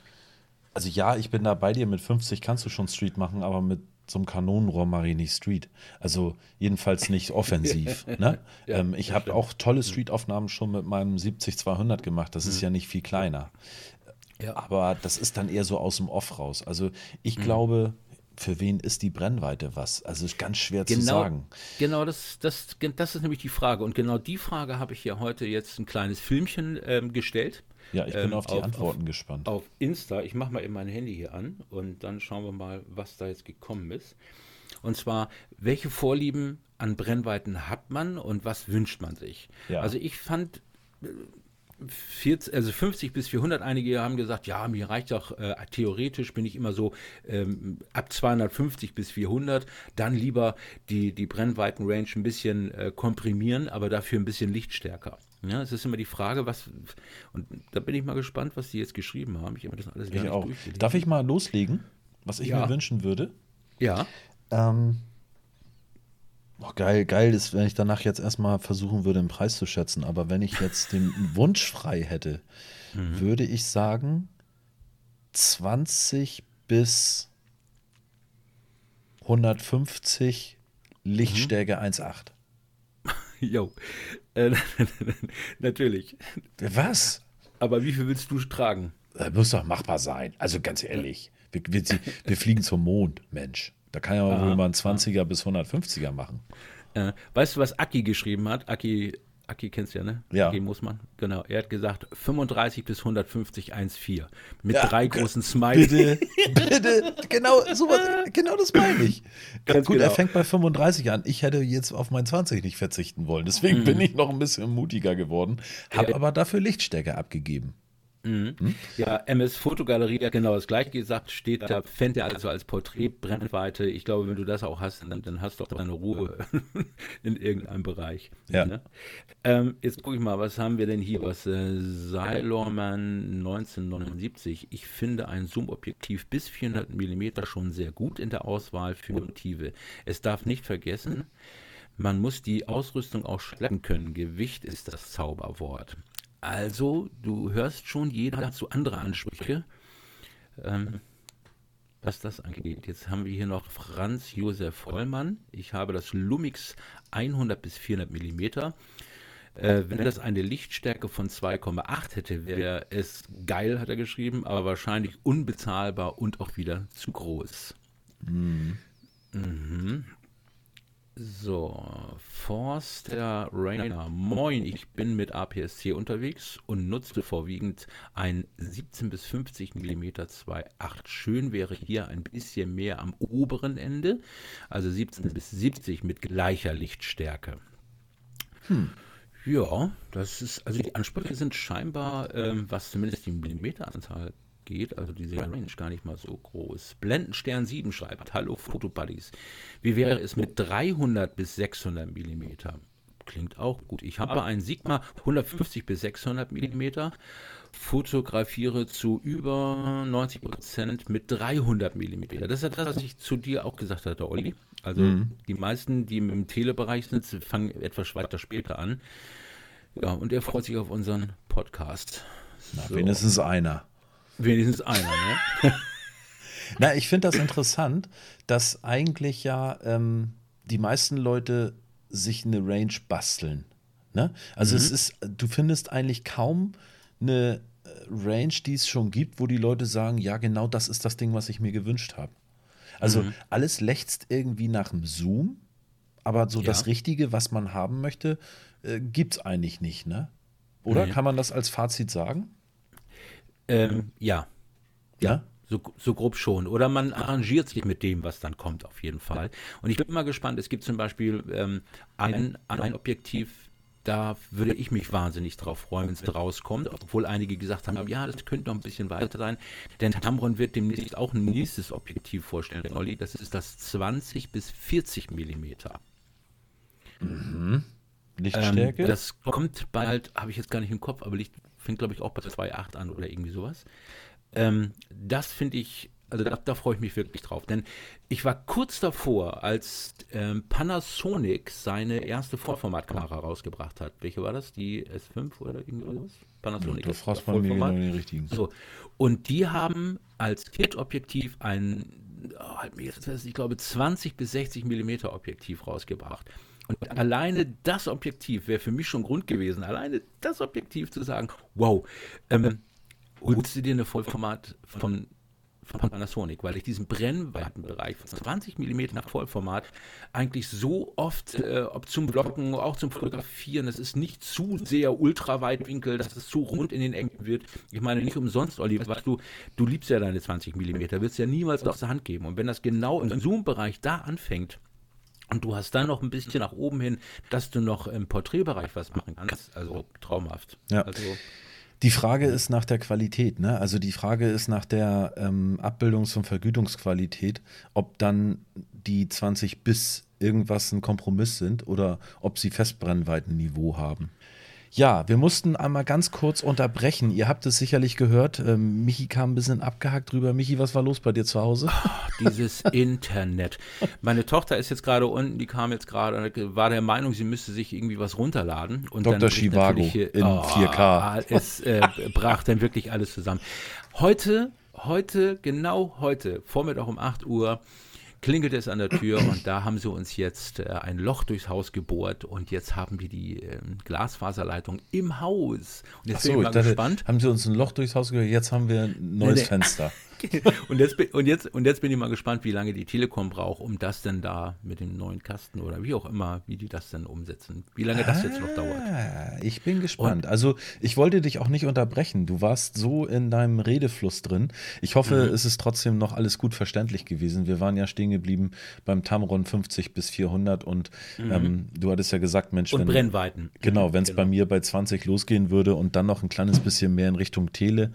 Speaker 2: also ja, ich bin da bei dir, mit 50 kannst du schon Street machen, aber mit so einem Kanonenrohr mache ich nicht Street. Also jedenfalls nicht offensiv. ne? ja, ähm, ich habe auch tolle Street-Aufnahmen schon mit meinem 70-200 gemacht. Das mhm. ist ja nicht viel kleiner. Ja. Aber das ist dann eher so aus dem Off raus. Also ich mhm. glaube, für wen ist die Brennweite was? Also ist ganz schwer
Speaker 1: genau,
Speaker 2: zu sagen.
Speaker 1: Genau, das, das, das ist nämlich die Frage. Und genau die Frage habe ich ja heute jetzt ein kleines Filmchen ähm, gestellt.
Speaker 2: Ja, ich bin ähm, auf die auf, Antworten
Speaker 1: auf,
Speaker 2: gespannt.
Speaker 1: Auf Insta. Ich mache mal eben mein Handy hier an und dann schauen wir mal, was da jetzt gekommen ist. Und zwar, welche Vorlieben an Brennweiten hat man und was wünscht man sich? Ja. Also ich fand, 40, also 50 bis 400, einige haben gesagt, ja, mir reicht doch, äh, theoretisch bin ich immer so ähm, ab 250 bis 400, dann lieber die, die Brennweiten-Range ein bisschen äh, komprimieren, aber dafür ein bisschen lichtstärker. Ja, es ist immer die Frage, was, und da bin ich mal gespannt, was die jetzt geschrieben haben. Ich habe das alles
Speaker 2: ich auch. Darf ich mal loslegen, was ich ja. mir wünschen würde?
Speaker 1: Ja.
Speaker 2: Ähm, Oh, geil, geil ist, wenn ich danach jetzt erstmal versuchen würde, den Preis zu schätzen. Aber wenn ich jetzt den Wunsch frei hätte, mhm. würde ich sagen 20 bis 150 Lichtstärke mhm. 1,8.
Speaker 1: Jo, äh, natürlich.
Speaker 2: Was?
Speaker 1: Aber wie viel willst du tragen?
Speaker 2: Das muss doch machbar sein. Also ganz ehrlich, wir, wir, wir fliegen zum Mond, Mensch. Da kann ja wohl mal ein 20er bis 150er machen.
Speaker 1: Äh, weißt du, was Aki geschrieben hat? Aki, Aki kennst du ja, ne?
Speaker 2: Ja.
Speaker 1: Aki Mussmann. Genau. Er hat gesagt 35 bis 150 1,4. Mit ja, drei großen Smileys.
Speaker 2: Bitte, bitte. Genau, sowas, genau das meine ich. Ganz Gut, genau. er fängt bei 35 an. Ich hätte jetzt auf mein 20 nicht verzichten wollen. Deswegen mhm. bin ich noch ein bisschen mutiger geworden. Habe ja. aber dafür Lichtstärke abgegeben.
Speaker 1: Mhm. Hm? Ja, MS Fotogalerie hat genau das gleiche gesagt, steht da, fände er also als Porträtbrennweite. Ich glaube, wenn du das auch hast, dann, dann hast du auch deine Ruhe in irgendeinem Bereich.
Speaker 2: Ja. Ne?
Speaker 1: Ähm, jetzt gucke ich mal, was haben wir denn hier? Was äh, Seilorman 1979. Ich finde ein Zoom-Objektiv bis 400 mm schon sehr gut in der Auswahl für Motive. Es darf nicht vergessen, man muss die Ausrüstung auch schleppen können. Gewicht ist das Zauberwort. Also, du hörst schon, jeder hat so andere Ansprüche, ähm, was das angeht. Jetzt haben wir hier noch Franz Josef Vollmann. Ich habe das Lumix 100 bis 400 mm. Äh, wenn das eine Lichtstärke von 2,8 hätte, wäre es geil, hat er geschrieben, aber wahrscheinlich unbezahlbar und auch wieder zu groß. Mhm. Mhm. So, Forster Rainer. Moin, ich bin mit APS-C unterwegs und nutze vorwiegend ein 17 bis 50 mm 2.8. Schön wäre hier ein bisschen mehr am oberen Ende, also 17 bis 70 mit gleicher Lichtstärke. Hm. Ja, das ist, also die Ansprüche sind scheinbar, ähm, was zumindest die Millimeteranzahl geht, also diese Range gar nicht mal so groß. Blendenstern 7 schreibt, hallo Fotobuddies. Wie wäre es mit 300 bis 600 mm? Klingt auch gut. Ich habe einen Sigma 150 bis 600 mm, fotografiere zu über 90 Prozent mit 300 mm. Das ist ja das, was ich zu dir auch gesagt hatte, Olli. Also mhm. die meisten, die im Telebereich sind, fangen etwas weiter später an. Ja, und er freut sich auf unseren Podcast.
Speaker 2: Na, so. wenigstens einer.
Speaker 1: Wenigstens einer, ne?
Speaker 2: Na, ich finde das interessant, dass eigentlich ja ähm, die meisten Leute sich eine Range basteln. Ne? Also mhm. es ist, du findest eigentlich kaum eine äh, Range, die es schon gibt, wo die Leute sagen, ja, genau das ist das Ding, was ich mir gewünscht habe. Also mhm. alles lechzt irgendwie nach dem Zoom, aber so ja. das Richtige, was man haben möchte, äh, gibt es eigentlich nicht, ne? Oder mhm. kann man das als Fazit sagen?
Speaker 1: Ähm, ja. Ja. So, so, grob schon. Oder man arrangiert sich mit dem, was dann kommt, auf jeden Fall. Und ich bin immer gespannt, es gibt zum Beispiel ähm, ein, ein Objektiv, da würde ich mich wahnsinnig drauf freuen, wenn es rauskommt, obwohl einige gesagt haben, ja, das könnte noch ein bisschen weiter sein. Denn Tamron wird demnächst auch ein nächstes Objektiv vorstellen, Olli. Das ist das 20 bis 40 Millimeter.
Speaker 2: Mhm. Lichtstärke?
Speaker 1: Ähm, das kommt bald, habe ich jetzt gar nicht im Kopf, aber Licht, fängt glaube ich auch bei 2.8 an oder irgendwie sowas. Ähm, das finde ich, also da, da freue ich mich wirklich drauf. Denn ich war kurz davor, als ähm, Panasonic seine erste Vollformatkamera rausgebracht hat. Welche war das? Die S5 oder irgendwas?
Speaker 2: Panasonic. Ja, du fragst mal mir genau den richtigen.
Speaker 1: So. Und die haben als Kit-Objektiv ein, oh, ich glaube, 20 bis 60 Millimeter Objektiv rausgebracht. Und alleine das Objektiv wäre für mich schon Grund gewesen, alleine das Objektiv zu sagen, wow, ähm, holst du dir eine Vollformat von, von Panasonic, weil ich diesen Brennweitenbereich von 20 mm nach Vollformat eigentlich so oft, äh, ob zum Blocken, auch zum Fotografieren, das ist nicht zu sehr Ultraweitwinkel, dass es zu rund in den Ecken wird. Ich meine, nicht umsonst, Olli, weißt du, du liebst ja deine 20 mm, willst ja niemals aus der Hand geben. Und wenn das genau im Zoom-Bereich da anfängt, Und du hast dann noch ein bisschen nach oben hin, dass du noch im Porträtbereich was machen kannst. Also traumhaft.
Speaker 2: Ja.
Speaker 1: Also,
Speaker 2: die Frage ist nach der Qualität, ne? Also die Frage ist nach der ähm, Abbildungs- und Vergütungsqualität, ob dann die 20 bis irgendwas ein Kompromiss sind oder ob sie Festbrennweitenniveau haben. Ja, wir mussten einmal ganz kurz unterbrechen. Ihr habt es sicherlich gehört. Ähm, Michi kam ein bisschen abgehackt drüber. Michi, was war los bei dir zu Hause?
Speaker 1: Oh, dieses Internet. Meine Tochter ist jetzt gerade unten, die kam jetzt gerade, war der Meinung, sie müsste sich irgendwie was runterladen. Und
Speaker 2: Dr. Chivago in oh, 4K.
Speaker 1: Es äh, brach dann wirklich alles zusammen. Heute, heute, genau heute, Vormittag um 8 Uhr, klingelt es an der Tür und da haben sie uns jetzt äh, ein Loch durchs Haus gebohrt und jetzt haben wir die äh, Glasfaserleitung im Haus. Und jetzt
Speaker 2: so, bin ich mal dachte, gespannt. Haben sie uns ein Loch durchs Haus gebohrt, jetzt haben wir ein neues nee, nee. Fenster.
Speaker 1: und, jetzt, und, jetzt, und jetzt bin ich mal gespannt, wie lange die Telekom braucht, um das denn da mit dem neuen Kasten oder wie auch immer, wie die das denn umsetzen. Wie lange das jetzt noch dauert.
Speaker 2: Ah, ich bin gespannt. Und, also ich wollte dich auch nicht unterbrechen. Du warst so in deinem Redefluss drin. Ich hoffe, mhm. es ist trotzdem noch alles gut verständlich gewesen. Wir waren ja stehen geblieben beim Tamron 50 bis 400 und mhm. ähm, du hattest ja gesagt, Mensch,
Speaker 1: und wenn, Brennweiten.
Speaker 2: Genau, wenn es genau. bei mir bei 20 losgehen würde und dann noch ein kleines bisschen mehr in Richtung Tele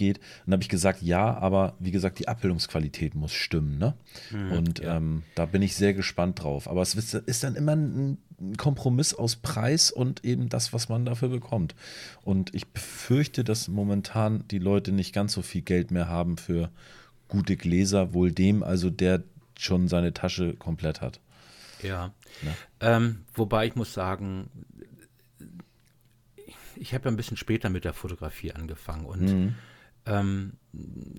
Speaker 2: geht, dann habe ich gesagt, ja, aber wie gesagt, die Abbildungsqualität muss stimmen. Ne? Mhm, und ja. ähm, da bin ich sehr gespannt drauf. Aber es ist dann immer ein Kompromiss aus Preis und eben das, was man dafür bekommt. Und ich befürchte, dass momentan die Leute nicht ganz so viel Geld mehr haben für gute Gläser, wohl dem, also der schon seine Tasche komplett hat.
Speaker 1: Ja. Ne? Ähm, wobei ich muss sagen, ich habe ja ein bisschen später mit der Fotografie angefangen und mhm. Ähm,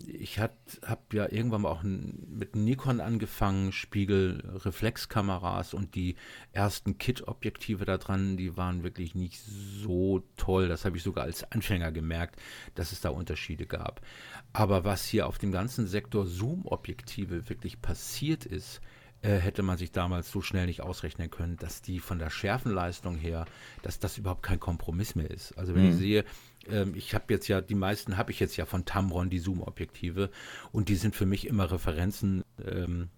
Speaker 1: ich habe ja irgendwann mal auch mit Nikon angefangen, Spiegelreflexkameras und die ersten Kit-Objektive da dran, die waren wirklich nicht so toll. Das habe ich sogar als Anfänger gemerkt, dass es da Unterschiede gab. Aber was hier auf dem ganzen Sektor Zoom-Objektive wirklich passiert ist, äh, hätte man sich damals so schnell nicht ausrechnen können, dass die von der Schärfenleistung her, dass das überhaupt kein Kompromiss mehr ist. Also wenn mhm. ich sehe, ähm, ich habe jetzt ja, die meisten habe ich jetzt ja von Tamron, die Zoom-Objektive, und die sind für mich immer Referenzen, ähm,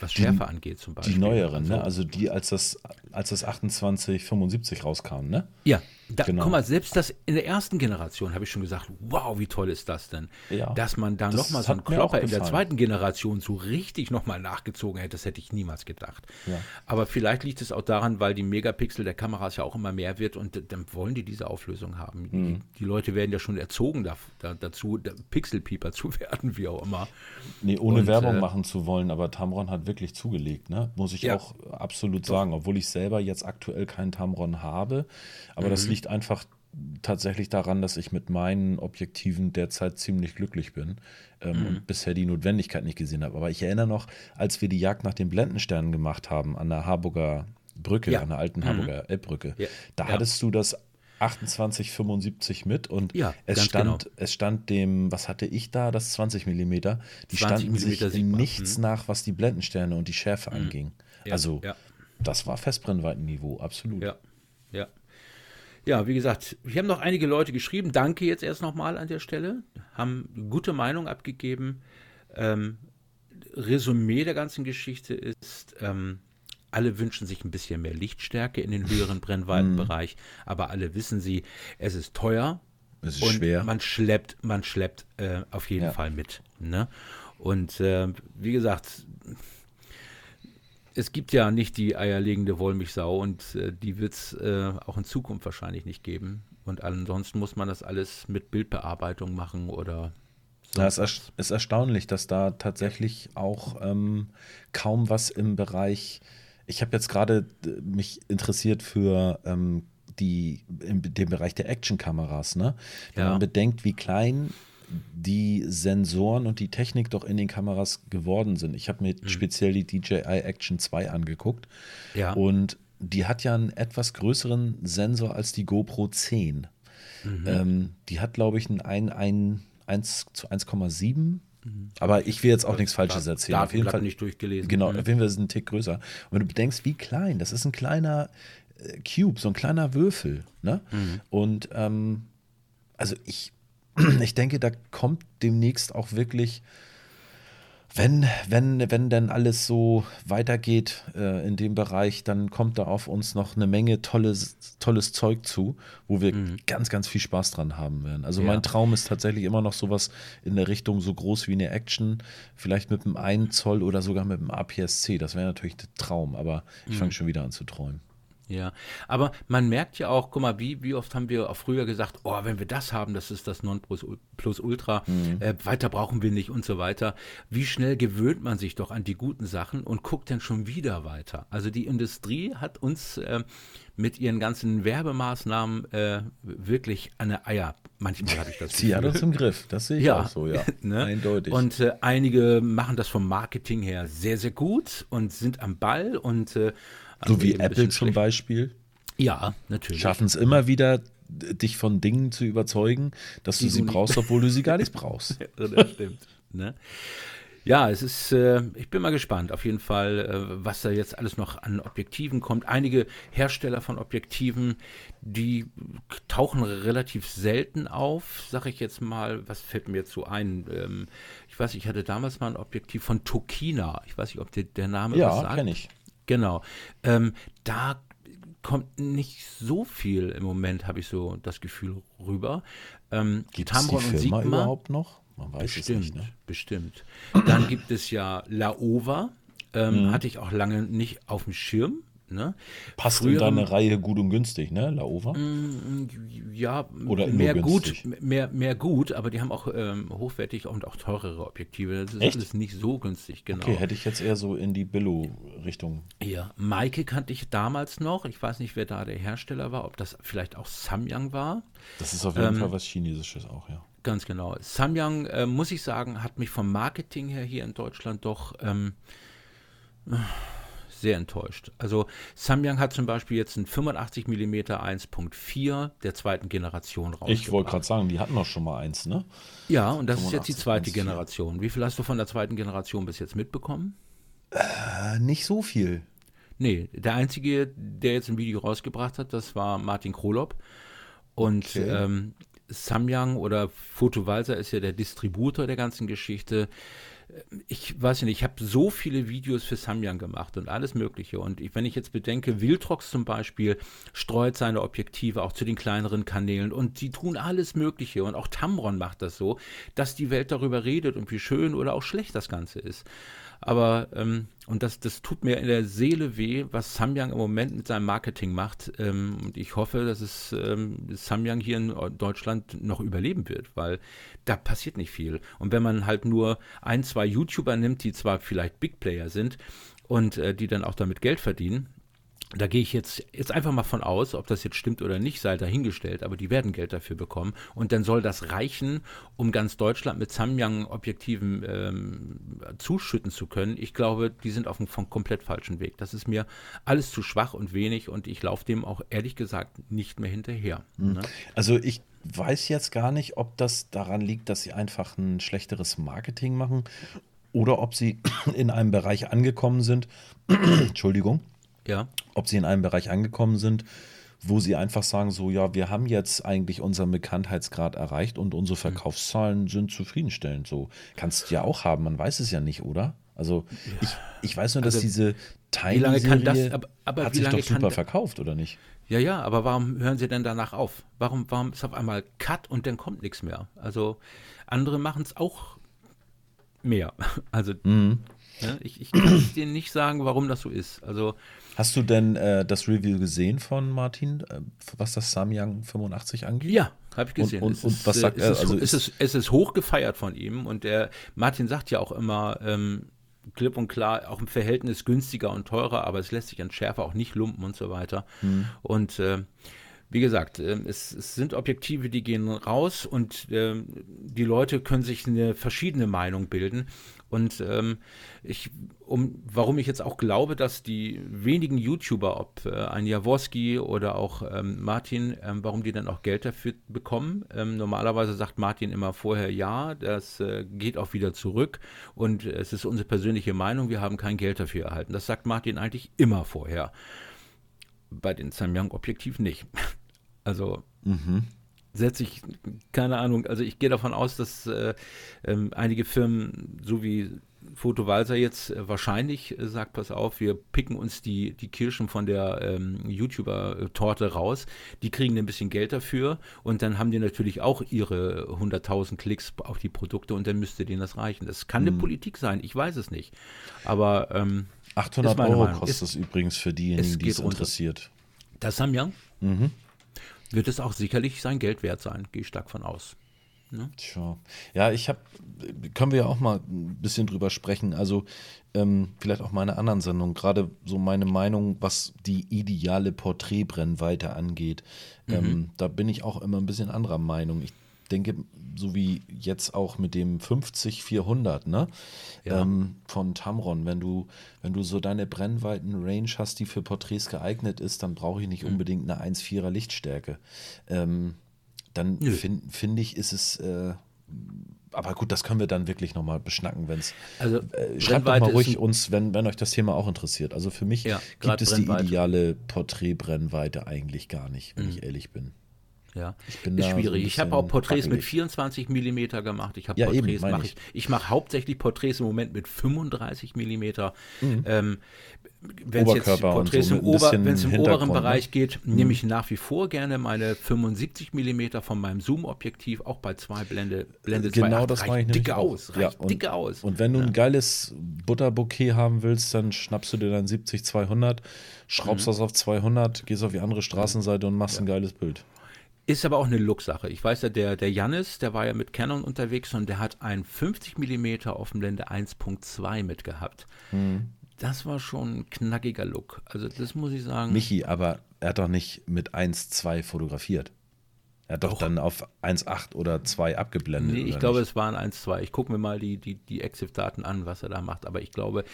Speaker 1: was Schärfe die, angeht zum Beispiel.
Speaker 2: Die neueren, also, ne? Also die, als das, als das 2875 rauskam, ne?
Speaker 1: Ja, da, genau. guck mal, selbst das in der ersten Generation habe ich schon gesagt, wow, wie toll ist das denn? Ja, Dass man dann nochmal so einen Klopper in der zweiten Generation so richtig nochmal nachgezogen hätte, das hätte ich niemals gedacht. Ja. Aber vielleicht liegt es auch daran, weil die Megapixel der Kameras ja auch immer mehr wird und dann wollen die diese Auflösung haben. Mhm. Die, die, Leute werden ja schon erzogen da, da, dazu, Pixelpieper zu werden, wie auch immer.
Speaker 2: Nee, ohne und, Werbung äh, machen zu wollen, aber Tamron hat wirklich zugelegt, ne? Muss ich ja. auch absolut sagen, obwohl ich selber jetzt aktuell keinen Tamron habe. Aber mhm. das liegt einfach tatsächlich daran, dass ich mit meinen Objektiven derzeit ziemlich glücklich bin ähm, mhm. und bisher die Notwendigkeit nicht gesehen habe. Aber ich erinnere noch, als wir die Jagd nach den Blendensternen gemacht haben an der Harburger Brücke, ja. an der alten mhm. Harburger Elbbrücke, ja. da ja. hattest du das 2875 mit und es, stand, genau. es stand dem, was hatte ich da, das 20 mm, die standen sich in nichts mhm. nach, was die Blendensterne und die Schärfe mhm. anging. also das war Festbrennweitenniveau, absolut.
Speaker 1: Ja, ja. Ja, wie gesagt, wir haben noch einige Leute geschrieben. Danke jetzt erst nochmal an der Stelle. Haben gute Meinung abgegeben. Ähm, Resümee der ganzen Geschichte ist, ähm, alle wünschen sich ein bisschen mehr Lichtstärke in den höheren Brennweitenbereich, aber alle wissen sie, es ist teuer.
Speaker 2: Es ist und schwer.
Speaker 1: Man schleppt, man schleppt äh, auf jeden ja. Fall mit. Ne? Und äh, wie gesagt, es gibt ja nicht die eierlegende Wollmilchsau und äh, die wird es äh, auch in Zukunft wahrscheinlich nicht geben. Und ansonsten muss man das alles mit Bildbearbeitung machen oder.
Speaker 2: Ja, es ist, ist erstaunlich, dass da tatsächlich auch ähm, kaum was im Bereich. Ich habe jetzt gerade mich interessiert für ähm, die in dem Bereich der Actionkameras, ne? Wenn ja. man bedenkt, wie klein die Sensoren und die Technik doch in den Kameras geworden sind. Ich habe mir mhm. speziell die DJI Action 2 angeguckt. Ja. Und die hat ja einen etwas größeren Sensor als die GoPro 10. Mhm. Ähm, die hat, glaube ich, einen 1, 1 zu 1,7. Mhm. Aber ich will jetzt auch nichts Falsches erzählen.
Speaker 1: Da auf jeden Fall nicht durchgelesen.
Speaker 2: Genau, mhm. auf jeden Fall ist es ein Tick größer. Und wenn du bedenkst, wie klein, das ist ein kleiner äh, Cube, so ein kleiner Würfel. Ne? Mhm. Und ähm, also ich ich denke, da kommt demnächst auch wirklich wenn, wenn, wenn denn alles so weitergeht äh, in dem Bereich, dann kommt da auf uns noch eine Menge tolles, tolles Zeug zu, wo wir mhm. ganz, ganz viel Spaß dran haben werden. Also ja. mein Traum ist tatsächlich immer noch sowas in der Richtung so groß wie eine Action, vielleicht mit einem 1 Zoll oder sogar mit einem APS-C. Das wäre natürlich der Traum, aber ich mhm. fange schon wieder an zu träumen.
Speaker 1: Ja, aber man merkt ja auch, guck mal, wie, wie oft haben wir auch früher gesagt, oh, wenn wir das haben, das ist das Nonplusultra, mhm. äh, weiter brauchen wir nicht und so weiter. Wie schnell gewöhnt man sich doch an die guten Sachen und guckt dann schon wieder weiter. Also die Industrie hat uns äh, mit ihren ganzen Werbemaßnahmen äh, wirklich eine Eier. Manchmal habe ich das.
Speaker 2: Sie hat das im Griff, das sehe ich ja, auch so, ja.
Speaker 1: ne? Eindeutig. Und äh, einige machen das vom Marketing her sehr, sehr gut und sind am Ball und äh,
Speaker 2: so wie Apple zum Beispiel.
Speaker 1: Ja, natürlich.
Speaker 2: Schaffen es immer wieder, dich von Dingen zu überzeugen, dass Die du sie brauchst, obwohl du sie gar nicht brauchst.
Speaker 1: ja, das stimmt. Ne? Ja, es ist, äh, ich bin mal gespannt, auf jeden Fall, äh, was da jetzt alles noch an Objektiven kommt. Einige Hersteller von Objektiven, die tauchen relativ selten auf, sag ich jetzt mal. Was fällt mir jetzt so ein? Ähm, ich weiß, ich hatte damals mal ein Objektiv von Tokina. Ich weiß nicht, ob dir der Name
Speaker 2: ja, was sagt. Ja, kenne ich.
Speaker 1: Genau. Ähm, da kommt nicht so viel im Moment, habe ich so das Gefühl rüber.
Speaker 2: Ähm, Gibt es die Firma Sigma, überhaupt noch?
Speaker 1: Man weiß bestimmt, es nicht, ne? Bestimmt. Dann gibt es ja Laova. Ähm, mhm. Hatte ich auch lange nicht auf dem Schirm. Ne?
Speaker 2: Passt Früher, in deine Reihe gut und günstig, ne, Laova?
Speaker 1: Mm, ja, Oder mehr gut, mehr, mehr gut, aber die haben auch ähm, hochwertig und auch teurere Objektive. Das ist Echt? alles nicht so günstig, genau. Okay,
Speaker 2: hätte ich jetzt eher so in die Billo-Richtung.
Speaker 1: Ja, Maike kannte ich damals noch. Ich weiß nicht, wer da der Hersteller war, ob das vielleicht auch Samyang war.
Speaker 2: Das ist auf jeden ähm, Fall was Chinesisches auch, ja.
Speaker 1: Ganz genau. Samyang, äh, muss ich sagen, hat mich vom Marketing her hier in Deutschland doch ähm, sehr enttäuscht. Also Samyang hat zum Beispiel jetzt ein 85 mm 1.4 der zweiten Generation
Speaker 2: rausgebracht. Ich wollte gerade sagen, die hatten doch schon mal eins, ne?
Speaker 1: Ja, und das ist jetzt die zweite 1, Generation. Wie viel hast du von der zweiten Generation bis jetzt mitbekommen?
Speaker 2: Äh, nicht so viel.
Speaker 1: Nee, der einzige, der jetzt ein Video rausgebracht hat, das war Martin Krolop. Und okay. ähm, Samyang oder Photovalser ist ja der Distributor der ganzen Geschichte ich weiß nicht, ich habe so viele Videos für Samyang gemacht und alles Mögliche. Und ich, wenn ich jetzt bedenke, Viltrox zum Beispiel streut seine Objektive auch zu den kleineren Kanälen und die tun alles Mögliche. Und auch Tamron macht das so, dass die Welt darüber redet und wie schön oder auch schlecht das Ganze ist. Aber, ähm, und das, das tut mir in der Seele weh, was Samyang im Moment mit seinem Marketing macht. Ähm, und ich hoffe, dass es ähm, Samyang hier in Deutschland noch überleben wird, weil da passiert nicht viel. Und wenn man halt nur ein, zwei YouTuber nimmt, die zwar vielleicht Big Player sind und äh, die dann auch damit Geld verdienen, da gehe ich jetzt, jetzt einfach mal von aus, ob das jetzt stimmt oder nicht, sei dahingestellt, aber die werden Geld dafür bekommen. Und dann soll das reichen, um ganz Deutschland mit Samyang-Objektiven ähm, zuschütten zu können. Ich glaube, die sind auf einem komplett falschen Weg. Das ist mir alles zu schwach und wenig und ich laufe dem auch ehrlich gesagt nicht mehr hinterher.
Speaker 2: Mhm. Ne? Also ich weiß jetzt gar nicht, ob das daran liegt, dass sie einfach ein schlechteres Marketing machen oder ob sie in einem Bereich angekommen sind. Entschuldigung
Speaker 1: ja.
Speaker 2: Ob sie in einem Bereich angekommen sind, wo sie einfach sagen, so ja, wir haben jetzt eigentlich unseren Bekanntheitsgrad erreicht und unsere mhm. Verkaufszahlen sind zufriedenstellend. So kannst du ja auch haben, man weiß es ja nicht, oder? Also ich, ich weiß nur, dass also, diese
Speaker 1: Tiny-Serie
Speaker 2: aber, aber hat sich doch super verkauft, oder nicht?
Speaker 1: Ja, ja, aber warum hören sie denn danach auf? Warum, warum ist auf einmal Cut und dann kommt nichts mehr? Also andere machen es auch mehr. Also mhm. Ja, ich, ich kann dir nicht sagen, warum das so ist. Also
Speaker 2: Hast du denn äh, das Review gesehen von Martin, äh, was das Samyang 85 angeht?
Speaker 1: Ja, habe ich gesehen.
Speaker 2: Und, und, und was sagt
Speaker 1: äh, er? Also es, ist, es ist hoch gefeiert von ihm und der Martin sagt ja auch immer, ähm, klipp und klar, auch im Verhältnis günstiger und teurer, aber es lässt sich an Schärfe auch nicht lumpen und so weiter. Hm. Und äh, wie gesagt, äh, es, es, sind Objektive, die gehen raus und äh, die Leute können sich eine verschiedene Meinung bilden. Und ähm, ich, um, warum ich jetzt auch glaube, dass die wenigen YouTuber, ob äh, ein Jaworski oder auch ähm, Martin, ähm, warum die dann auch Geld dafür bekommen. Ähm, normalerweise sagt Martin immer vorher ja, das äh, geht auch wieder zurück und es ist unsere persönliche Meinung, wir haben kein Geld dafür erhalten. Das sagt Martin eigentlich immer vorher. Bei den Samyang-Objektiven nicht. Also. Mhm setze ich, keine Ahnung, also ich gehe davon aus, dass äh, ähm, einige Firmen, so wie Foto Walser jetzt äh, wahrscheinlich äh, sagt, pass auf, wir picken uns die, die Kirschen von der ähm, YouTuber-Torte raus, die kriegen ein bisschen Geld dafür und dann haben die natürlich auch ihre 100.000 Klicks auf die Produkte und dann müsste denen das reichen. Das kann eine mhm. Politik sein, ich weiß es nicht. Aber ähm,
Speaker 2: 800 Euro Meinung. kostet es übrigens für diejenigen, die es interessiert.
Speaker 1: Das Samyang mhm. Wird es auch sicherlich sein Geld wert sein, gehe ich stark von aus.
Speaker 2: Ne? Tja. Ja, ich habe, können wir ja auch mal ein bisschen drüber sprechen. Also ähm, vielleicht auch meine anderen Sendungen, gerade so meine Meinung, was die ideale Porträtbrennweite angeht. Mhm. Ähm, da bin ich auch immer ein bisschen anderer Meinung. Ich denke, so wie jetzt auch mit dem 50-400, ne? Ja. Ähm, von Tamron, wenn du, wenn du so deine Brennweiten-Range hast, die für Porträts geeignet ist, dann brauche ich nicht mhm. unbedingt eine 1,4er Lichtstärke. Ähm, dann finde find ich, ist es. Äh, aber gut, das können wir dann wirklich nochmal beschnacken, wenn es. Also, äh, schreibt doch mal ruhig uns, wenn, wenn euch das Thema auch interessiert. Also für mich ja, gibt es die ideale Porträtbrennweite eigentlich gar nicht, wenn mhm. ich ehrlich bin.
Speaker 1: Ja, ist schwierig. So ich habe auch Porträts mit 24 mm gemacht. Ich habe ja, Porträts, mache ich. Ich mache hauptsächlich Porträts im Moment mit 35 mm. Mhm. Ähm, wenn es jetzt Porträts so im, Ober, im oberen ne? Bereich geht, mhm. nehme ich nach wie vor gerne meine 75 mm von meinem Zoom-Objektiv, auch bei zwei Blende, Blende
Speaker 2: Genau 2, das mache ich
Speaker 1: dicke aus,
Speaker 2: reicht ja, und, dicke aus. Und wenn du ja. ein geiles Butterbouquet haben willst, dann schnappst du dir dein 70-200, schraubst mhm. das auf 200, gehst auf die andere Straßenseite und machst ja. ein geiles Bild.
Speaker 1: Ist aber auch eine Look-Sache. Ich weiß ja, der, der Jannis, der war ja mit Canon unterwegs und der hat ein 50 mm auf dem Blende 1.2 mitgehabt. Mhm. Das war schon ein knackiger Look. Also das muss ich sagen.
Speaker 2: Michi, aber er hat doch nicht mit 1.2 fotografiert. Er hat doch, doch dann auf 1.8 oder 2 abgeblendet.
Speaker 1: Nee, ich glaube, nicht? es waren 1.2. Ich gucke mir mal die, die, die Exif-Daten an, was er da macht. Aber ich glaube,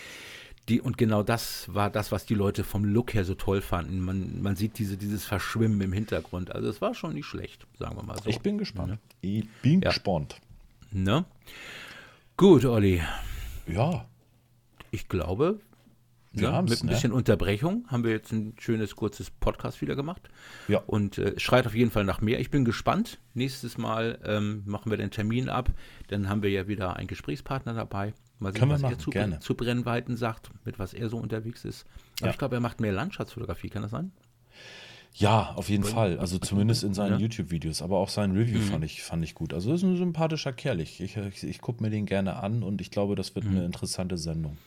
Speaker 1: die, und genau das war das, was die Leute vom Look her so toll fanden. Man, man sieht diese, dieses Verschwimmen im Hintergrund. Also es war schon nicht schlecht, sagen wir mal so.
Speaker 2: Ich bin gespannt. Ne? Ich bin ja. gespannt.
Speaker 1: Ne? Gut, Olli.
Speaker 2: Ja.
Speaker 1: Ich glaube, ja, mit ein ne? bisschen Unterbrechung haben wir jetzt ein schönes, kurzes Podcast wieder gemacht. Ja. Und äh, schreit auf jeden Fall nach mehr. Ich bin gespannt. Nächstes Mal ähm, machen wir den Termin ab. Dann haben wir ja wieder einen Gesprächspartner dabei. Mal sehen, was machen, er zu, gerne. zu Brennweiten sagt, mit was er so unterwegs ist. Aber ja. ich glaube, er macht mehr Landschaftsfotografie, kann das sein?
Speaker 2: Ja, auf jeden Fall. Also zumindest in seinen ja. YouTube-Videos. Aber auch sein Review mhm. fand, ich, fand ich gut. Also ist ein sympathischer Kerl. Ich, ich, ich gucke mir den gerne an und ich glaube, das wird mhm. eine interessante Sendung.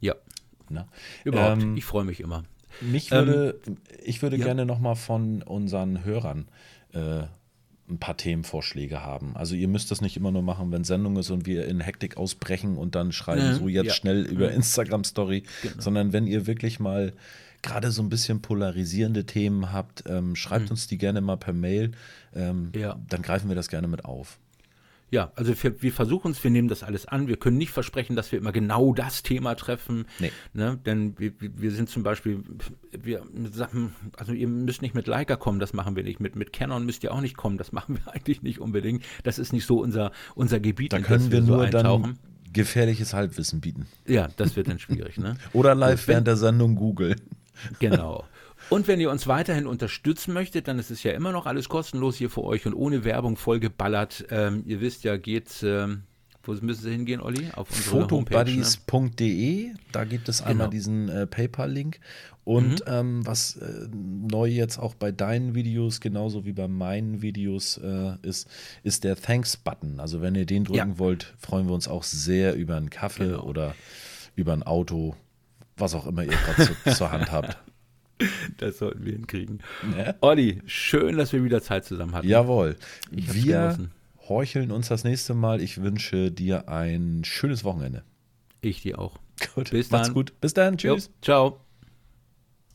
Speaker 1: Ja. Na? Überhaupt. Ähm, ich freue mich immer.
Speaker 2: Mich würde, ähm, ich würde ja. gerne nochmal von unseren Hörern äh, ein paar Themenvorschläge haben. Also ihr müsst das nicht immer nur machen, wenn Sendung ist und wir in Hektik ausbrechen und dann schreiben ja, so jetzt ja. schnell über Instagram Story, genau. sondern wenn ihr wirklich mal gerade so ein bisschen polarisierende Themen habt, ähm, schreibt mhm. uns die gerne mal per Mail. Ähm, ja. Dann greifen wir das gerne mit auf.
Speaker 1: Ja, also wir, wir versuchen es, wir nehmen das alles an. Wir können nicht versprechen, dass wir immer genau das Thema treffen. Nee. Ne? Denn wir, wir sind zum Beispiel, wir Sachen, also ihr müsst nicht mit Leica kommen, das machen wir nicht. Mit, mit Canon müsst ihr auch nicht kommen, das machen wir eigentlich nicht unbedingt. Das ist nicht so unser, unser Gebiet.
Speaker 2: Da können wir, wir nur so dann gefährliches Halbwissen bieten.
Speaker 1: Ja, das wird dann schwierig. Ne?
Speaker 2: Oder live während der Sendung Google.
Speaker 1: Genau. Und wenn ihr uns weiterhin unterstützen möchtet, dann ist es ja immer noch alles kostenlos hier für euch und ohne Werbung vollgeballert. Ähm, ihr wisst ja, geht. Ähm, wo müssen Sie hingehen, Olli?
Speaker 2: Auf Fotobuddies.de, ne? da gibt es einmal genau. diesen äh, PayPal-Link. Und mhm. ähm, was äh, neu jetzt auch bei deinen Videos, genauso wie bei meinen Videos äh, ist, ist der Thanks-Button. Also wenn ihr den drücken ja. wollt, freuen wir uns auch sehr über einen Kaffee genau. oder über ein Auto, was auch immer ihr gerade zu, zur Hand habt.
Speaker 1: Das sollten wir hinkriegen. Ja. Olli, schön, dass wir wieder Zeit zusammen hatten.
Speaker 2: Jawohl. Wir genossen. horcheln uns das nächste Mal. Ich wünsche dir ein schönes Wochenende.
Speaker 1: Ich dir auch.
Speaker 2: Gut. Bis dann. Macht's gut. Bis dann. Tschüss.
Speaker 1: Jo, ciao.